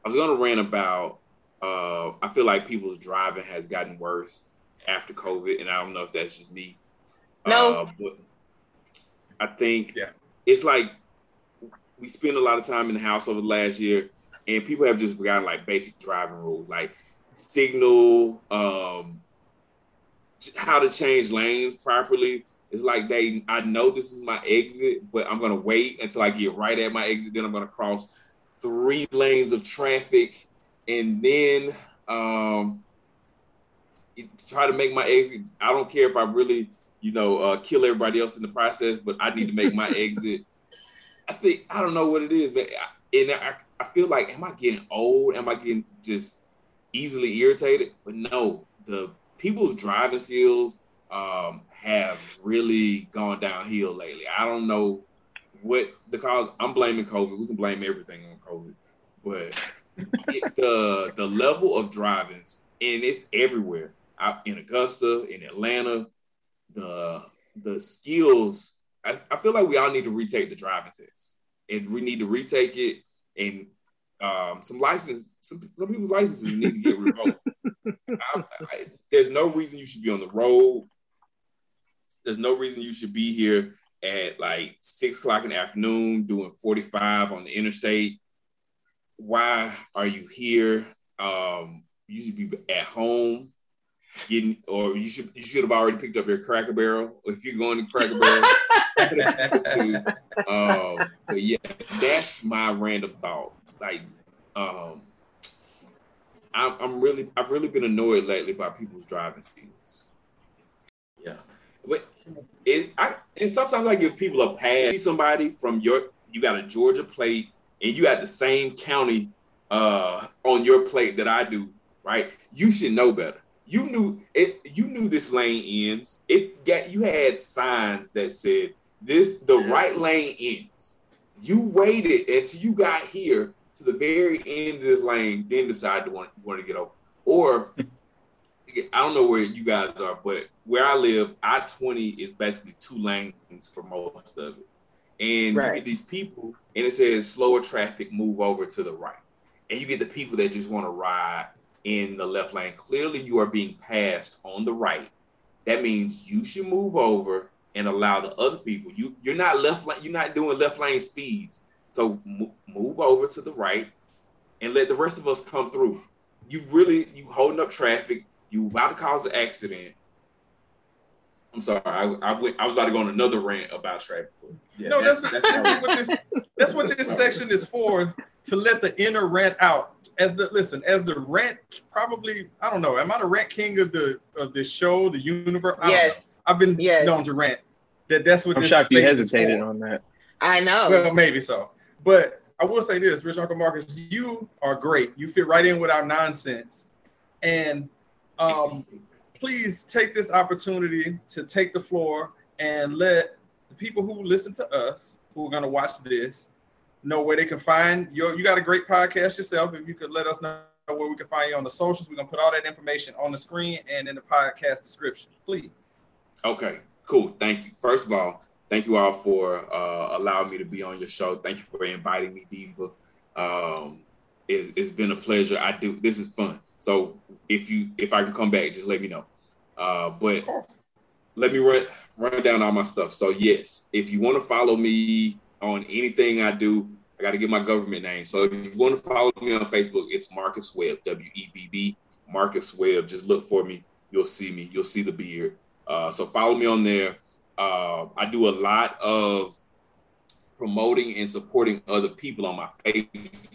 I was gonna rant about. Uh, I feel like people's driving has gotten worse after COVID, and I don't know if that's just me. No. uh, but I think Yeah. it's like we spent a lot of time in the house over the last year, and people have just forgotten like basic driving rules, like signal, um, how to change lanes properly. It's like they, I know this is my exit, but I'm gonna wait until I get right at my exit. Then I'm gonna cross three lanes of traffic, and then um, try to make my exit. I don't care if I really, you know, uh, kill everybody else in the process, but I need to make my <laughs> exit. I think I don't know what it is, but I, and I, I feel like, am I getting old? Am I getting just easily irritated? But no, the people's driving skills um, have really gone downhill lately. I don't know what the cause. I'm blaming COVID. We can blame everything on COVID, but it, the the level of driving, and it's everywhere. Out in Augusta, in Atlanta, the the skills. I, I feel like we all need to retake the driving test, and we need to retake it. And um, some license, some, some people's licenses need to get revoked. <laughs> I, I, there's no reason you should be on the road. There's no reason you should be here at like six o'clock in the afternoon doing 45 on the interstate. Why are you here? Um, you should be at home getting, or you should you should have already picked up your Cracker Barrel. If you're going to Cracker Barrel, <laughs> <laughs> um, but yeah, that's my random thought. Like, um, I'm, I'm really, I've really been annoyed lately by people's driving skills. Yeah, But it, I, and sometimes I give people a pass. See somebody from your, you got a Georgia plate, and you got the same county uh, on your plate that I do, right? You should know better. You knew it. You knew this lane ends. It got you had signs that said this the right lane ends. You waited until you got here to the very end of this lane, then decide to want want to get over. Or <laughs> I don't know where you guys are, but where I live, I twenty is basically two lanes for most of it. And you get these people, and it says slower traffic, move over to the right. And you get the people that just want to ride in the left lane. Clearly, you are being passed on the right. That means you should move over and allow the other people. You you're not left lane. You're not doing left lane speeds. So mo- move over to the right and let the rest of us come through. You really you holding up traffic. You about to cause an accident. I'm sorry. I, I went. I was about to go on another rant about traffic. Yeah, no, that's, that's, that's, what this that's what this section is for to let the inner rant out. As the listen, as the rant, probably I don't know. Am I the rant king of the of this show, the universe? I yes, I've been Yes. known to rant. That that's what I'm this shocked you hesitated on that. I know. Well, maybe so. But I will say this, Rich Uncle Marcus, you are great. You fit right in with our nonsense. And um, please take this opportunity to take the floor and let the people who listen to us, who are going to watch this, know where they can find your. You got a great podcast yourself. If you could let us know where we can find you on the socials, we're going to put all that information on the screen and in the podcast description. Please. Okay, cool. Thank you. First of all, thank you all for uh, allowing me to be on your show. Thank you for inviting me, Diva. Um, it, it's been a pleasure. I do. This is fun. So if you if I can come back, just let me know. Uh, but let me run run down all my stuff. So yes, if you want to follow me on anything I do, I got to get my government name. So if you want to follow me on Facebook, it's Marcus Webb, W E B B, Marcus Webb. Just look for me. You'll see me. You'll see the beard. Uh, so follow me on there. Uh, I do a lot of promoting and supporting other people on my Facebook.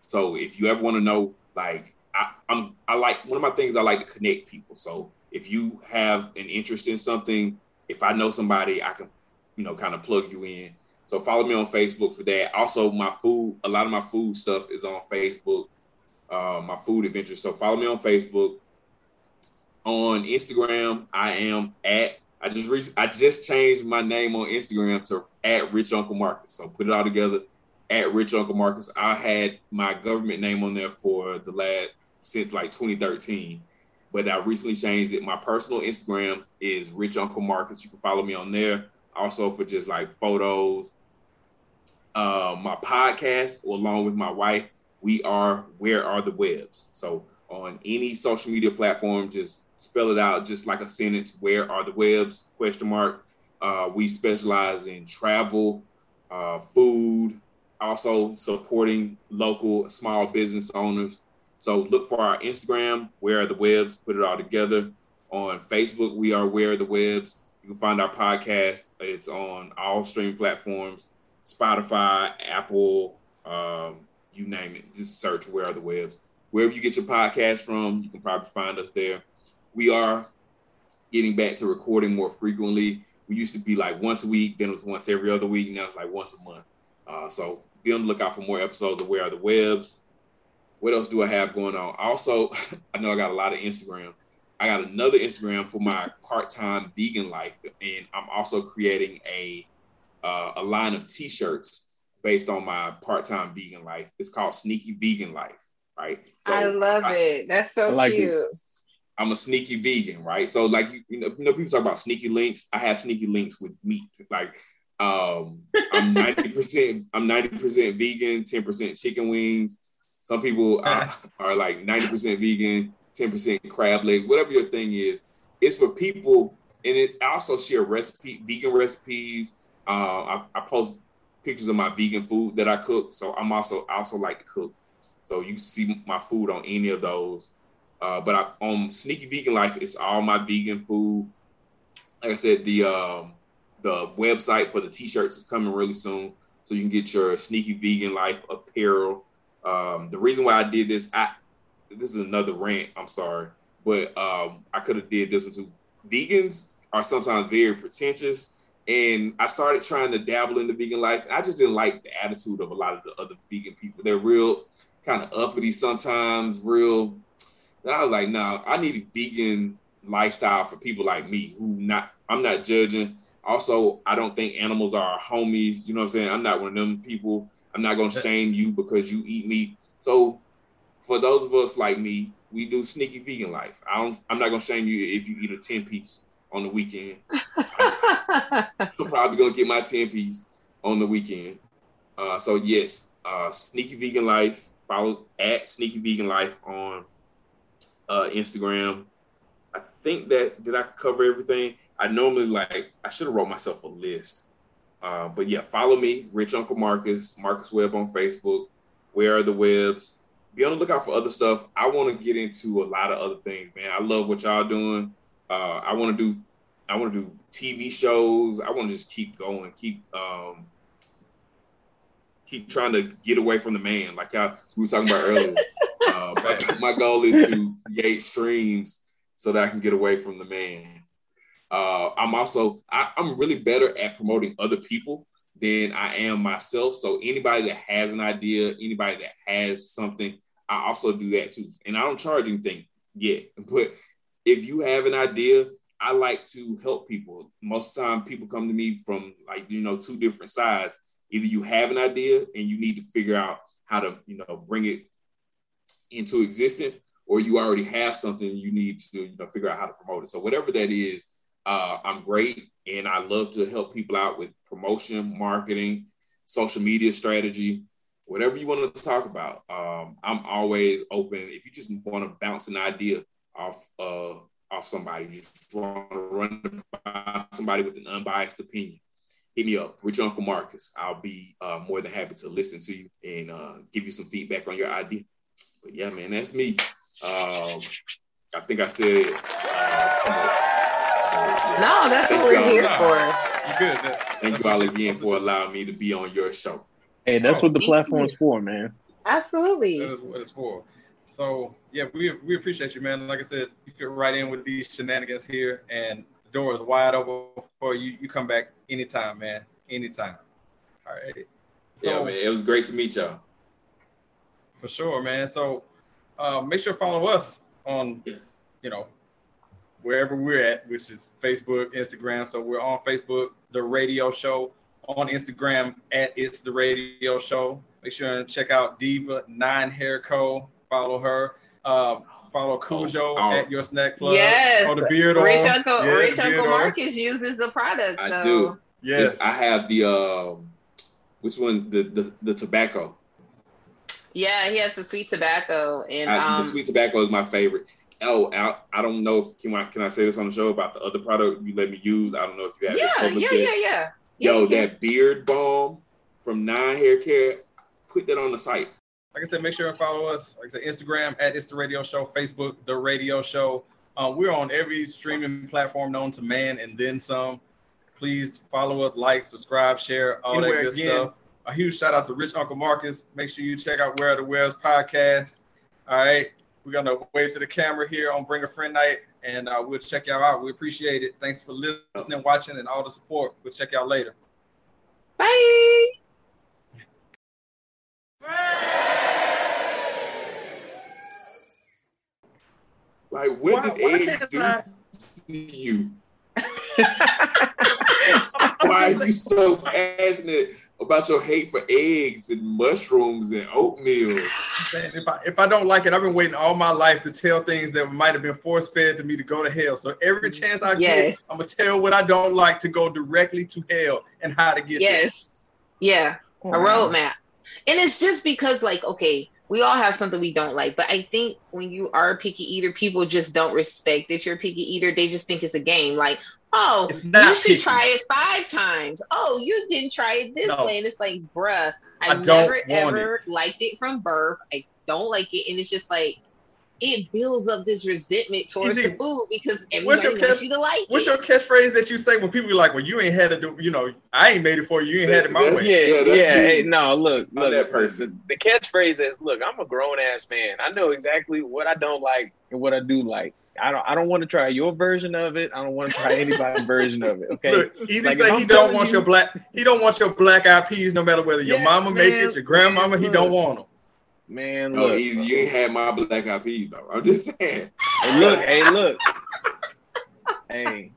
So if you ever want to know, like I, I'm, I like one of my things. I like to connect people. So if you have an interest in something, if I know somebody, I can, you know, kind of plug you in. So follow me on Facebook for that. Also, my food, a lot of my food stuff is on Facebook. Uh, my food adventures. So follow me on Facebook. On Instagram, I am at. I just re- I just changed my name on Instagram to at Rich Uncle Marcus. So put it all together at Rich Uncle Marcus. I had my government name on there for the last since like 2013, but I recently changed it. My personal Instagram is Rich Uncle Marcus. You can follow me on there. Also for just like photos. Uh, my podcast, along with my wife, we are Where Are the Webbs. So on any social media platform, just spell it out, just like a sentence. Where are the webs? Question mark. Uh, we specialize in travel, uh, food, also supporting local small business owners. So look for our Instagram, Where Are the Webbs, put it all together. On Facebook, we are Where Are the Webbs. You can find our podcast. It's on all streaming platforms, Spotify, Apple, um, you name it. Just search Where Are the Webbs. Wherever you get your podcast from, you can probably find us there. We are getting back to recording more frequently. We used to be like once a week, then it was once every other week. Now it's like once a month. Uh, so be on the lookout for more episodes of Where Are the Webbs. What else do I have going on? Also, <laughs> I know I got a lot of Instagram. I got another Instagram for my part-time vegan life, and I'm also creating a uh, a line of T-shirts based on my part-time vegan life. It's called Sneaky Vegan Life, right? So I love it. That's so I like it. cute. I'm a sneaky vegan, right? So like you, you know, you know, people talk about sneaky links. I have sneaky links with meat. Like um, I'm <laughs> 90 percent. I'm 90 percent vegan, 10 percent chicken wings. Some people are, <laughs> are like 90 percent vegan, 10 percent crab legs. Whatever your thing is, it's for people. And it I also share recipe, vegan recipes. Uh, I, I post pictures of my vegan food that I cook. So I'm also I also like to cook. So you see my food on any of those. Uh, but I, on Sneaky Vegan Life, it's all my vegan food. Like I said, the um, the website for the t-shirts is coming really soon, so you can get your Sneaky Vegan Life apparel. Um, the reason why I did this, I this is another rant. I'm sorry, but um, I could have did this one too. Vegans are sometimes very pretentious. And I started trying to dabble in the vegan life. And I just didn't like the attitude of a lot of the other vegan people. They're real kind of uppity sometimes, real. I was like, nah, I need a vegan lifestyle for people like me who not I'm not judging. Also, I don't think animals are homies. You know what I'm saying? I'm not one of them people. I'm not gonna shame you because you eat meat. So for those of us like me, we do sneaky vegan life. I don't I'm not gonna shame you if you eat a 10 piece on the weekend. <laughs> I'm probably gonna get my 10 piece on the weekend. Uh, so yes, uh, sneaky vegan life. Follow at sneaky vegan life on uh, Instagram. I think that did I cover everything? I normally like I should have wrote myself a list. Uh, but yeah, follow me, Rich Uncle Marcus, Marcus Webb on Facebook. Where are the Webbs? Be on the lookout for other stuff. I want to get into a lot of other things, man. I love what y'all doing. Uh, I want to do, I want to do TV shows. I want to just keep going, keep, um, keep trying to get away from the man, like y'all we were talking about earlier. <laughs> uh, my, my goal is to create streams so that I can get away from the man. Uh, I'm also I, I'm really better at promoting other people than I am myself. So anybody that has an idea, anybody that has something, I also do that too. And I don't charge anything yet, <laughs> but if you have an idea, I like to help people. Most of the time, people come to me from like you know two different sides. Either you have an idea and you need to figure out how to you know bring it into existence, or you already have something you need to you know figure out how to promote it. So whatever that is, uh, I'm great, and I love to help people out with promotion, marketing, social media strategy, whatever you want to talk about. Um, I'm always open. If you just want to bounce an idea off uh, off somebody, you just want to run by somebody with an unbiased opinion, hit me up, Rich Uncle Marcus. I'll be uh, more than happy to listen to you and uh, give you some feedback on your idea. But yeah, man, that's me. Um, I think I said uh, too much. But, yeah. no, that's what we're here for. You good? Thank you all again for allowing me to be on your show. Hey, that's Oh, what the thank you. platform's for, man. Absolutely. That is what it's for. So yeah, we we appreciate you, man. Like I said, you fit right in with these shenanigans here, and the door is wide open for you. You come back anytime, man. Anytime. All right. So yeah, man, it was great to meet y'all. for sure, man. So uh, make sure to follow us on, you know, wherever we're at, which is Facebook, Instagram. So we're on Facebook, the Radio Show, on Instagram at It's the Radio Show. Make sure and check out Diva Nine Hair Co. Follow her. Um, follow Cujo oh. at Your Snack Plug. Yes. Oh, the beard on. Rich Uncle, Yeah, Rich the beard Uncle on. Marcus uses the product. I so. do. Yes. Yes, I have the um, which one? The the, the tobacco. Yeah, he has the sweet tobacco and I, um, the sweet tobacco is my favorite. Oh, I, I don't know if can I can I say this on the show about the other product you let me use. I don't know if you have it yeah, public yeah, yet. yeah, yeah. Yo, Yeah, yeah. that beard balm from Nine Hair Care, put that on the site. like I said, make sure and follow us. Like I said, Instagram at It's the Radio Show, Facebook, The Radio Show. Uh, we're on every streaming platform known to man and then some. Please follow us, like, subscribe, share, all Anywhere that good again. stuff. A huge shout out to Rich Uncle Marcus. Make sure you check out Where the Webbs podcast. All right. We're going to wave to the camera here on Bring a Friend Night, and uh, we'll check y'all out. We appreciate it. Thanks for listening, watching, and all the support. We'll check y'all later. Bye. Like, what Why- did why eggs do I- to you? <laughs> <laughs> <laughs> Why are you so passionate about your hate for eggs and mushrooms and oatmeal? saying if I if I don't like it, I've been waiting all my life to tell things that might have been force fed to me to go to hell. So every mm, chance I Yes. get, I'm gonna tell what I don't like to go directly to hell and how to get Yes. Yeah. A roadmap. And it's just because, like, okay, we all have something we don't like, but I think when you are a picky eater, people just don't respect that you're a picky eater. They just think it's a game. Like, oh, you should picky. try it five times. Oh, you didn't try it this No. way. And it's like, bruh, I I've don't never want ever liked it from birth. I don't like it. And it's just like, it builds up this resentment towards Easy. the food because What's everybody your wants catch- you to like What's it. your catchphrase that you say when people be like, "Well, you ain't had to do, you know, I ain't made it for you. You ain't had it my way." Yeah, Yeah, yeah. Hey, no, look, I'm look. that person. The, the catchphrase is, "Look, I'm a grown ass man. I know exactly what I don't like and what I do like. I don't I don't want to try your version of it. I don't want to try anybody's version of it. Okay. Look, Easy Like, if say I'm he don't want you- your black. He don't want your black eyed peas, no matter whether your Yeah, mama make it, your grandmama. man, he don't want them. Man, No, look. easy. You ain't had my black eyed peas though. I'm just saying. Hey, look, hey, look. <laughs> hey,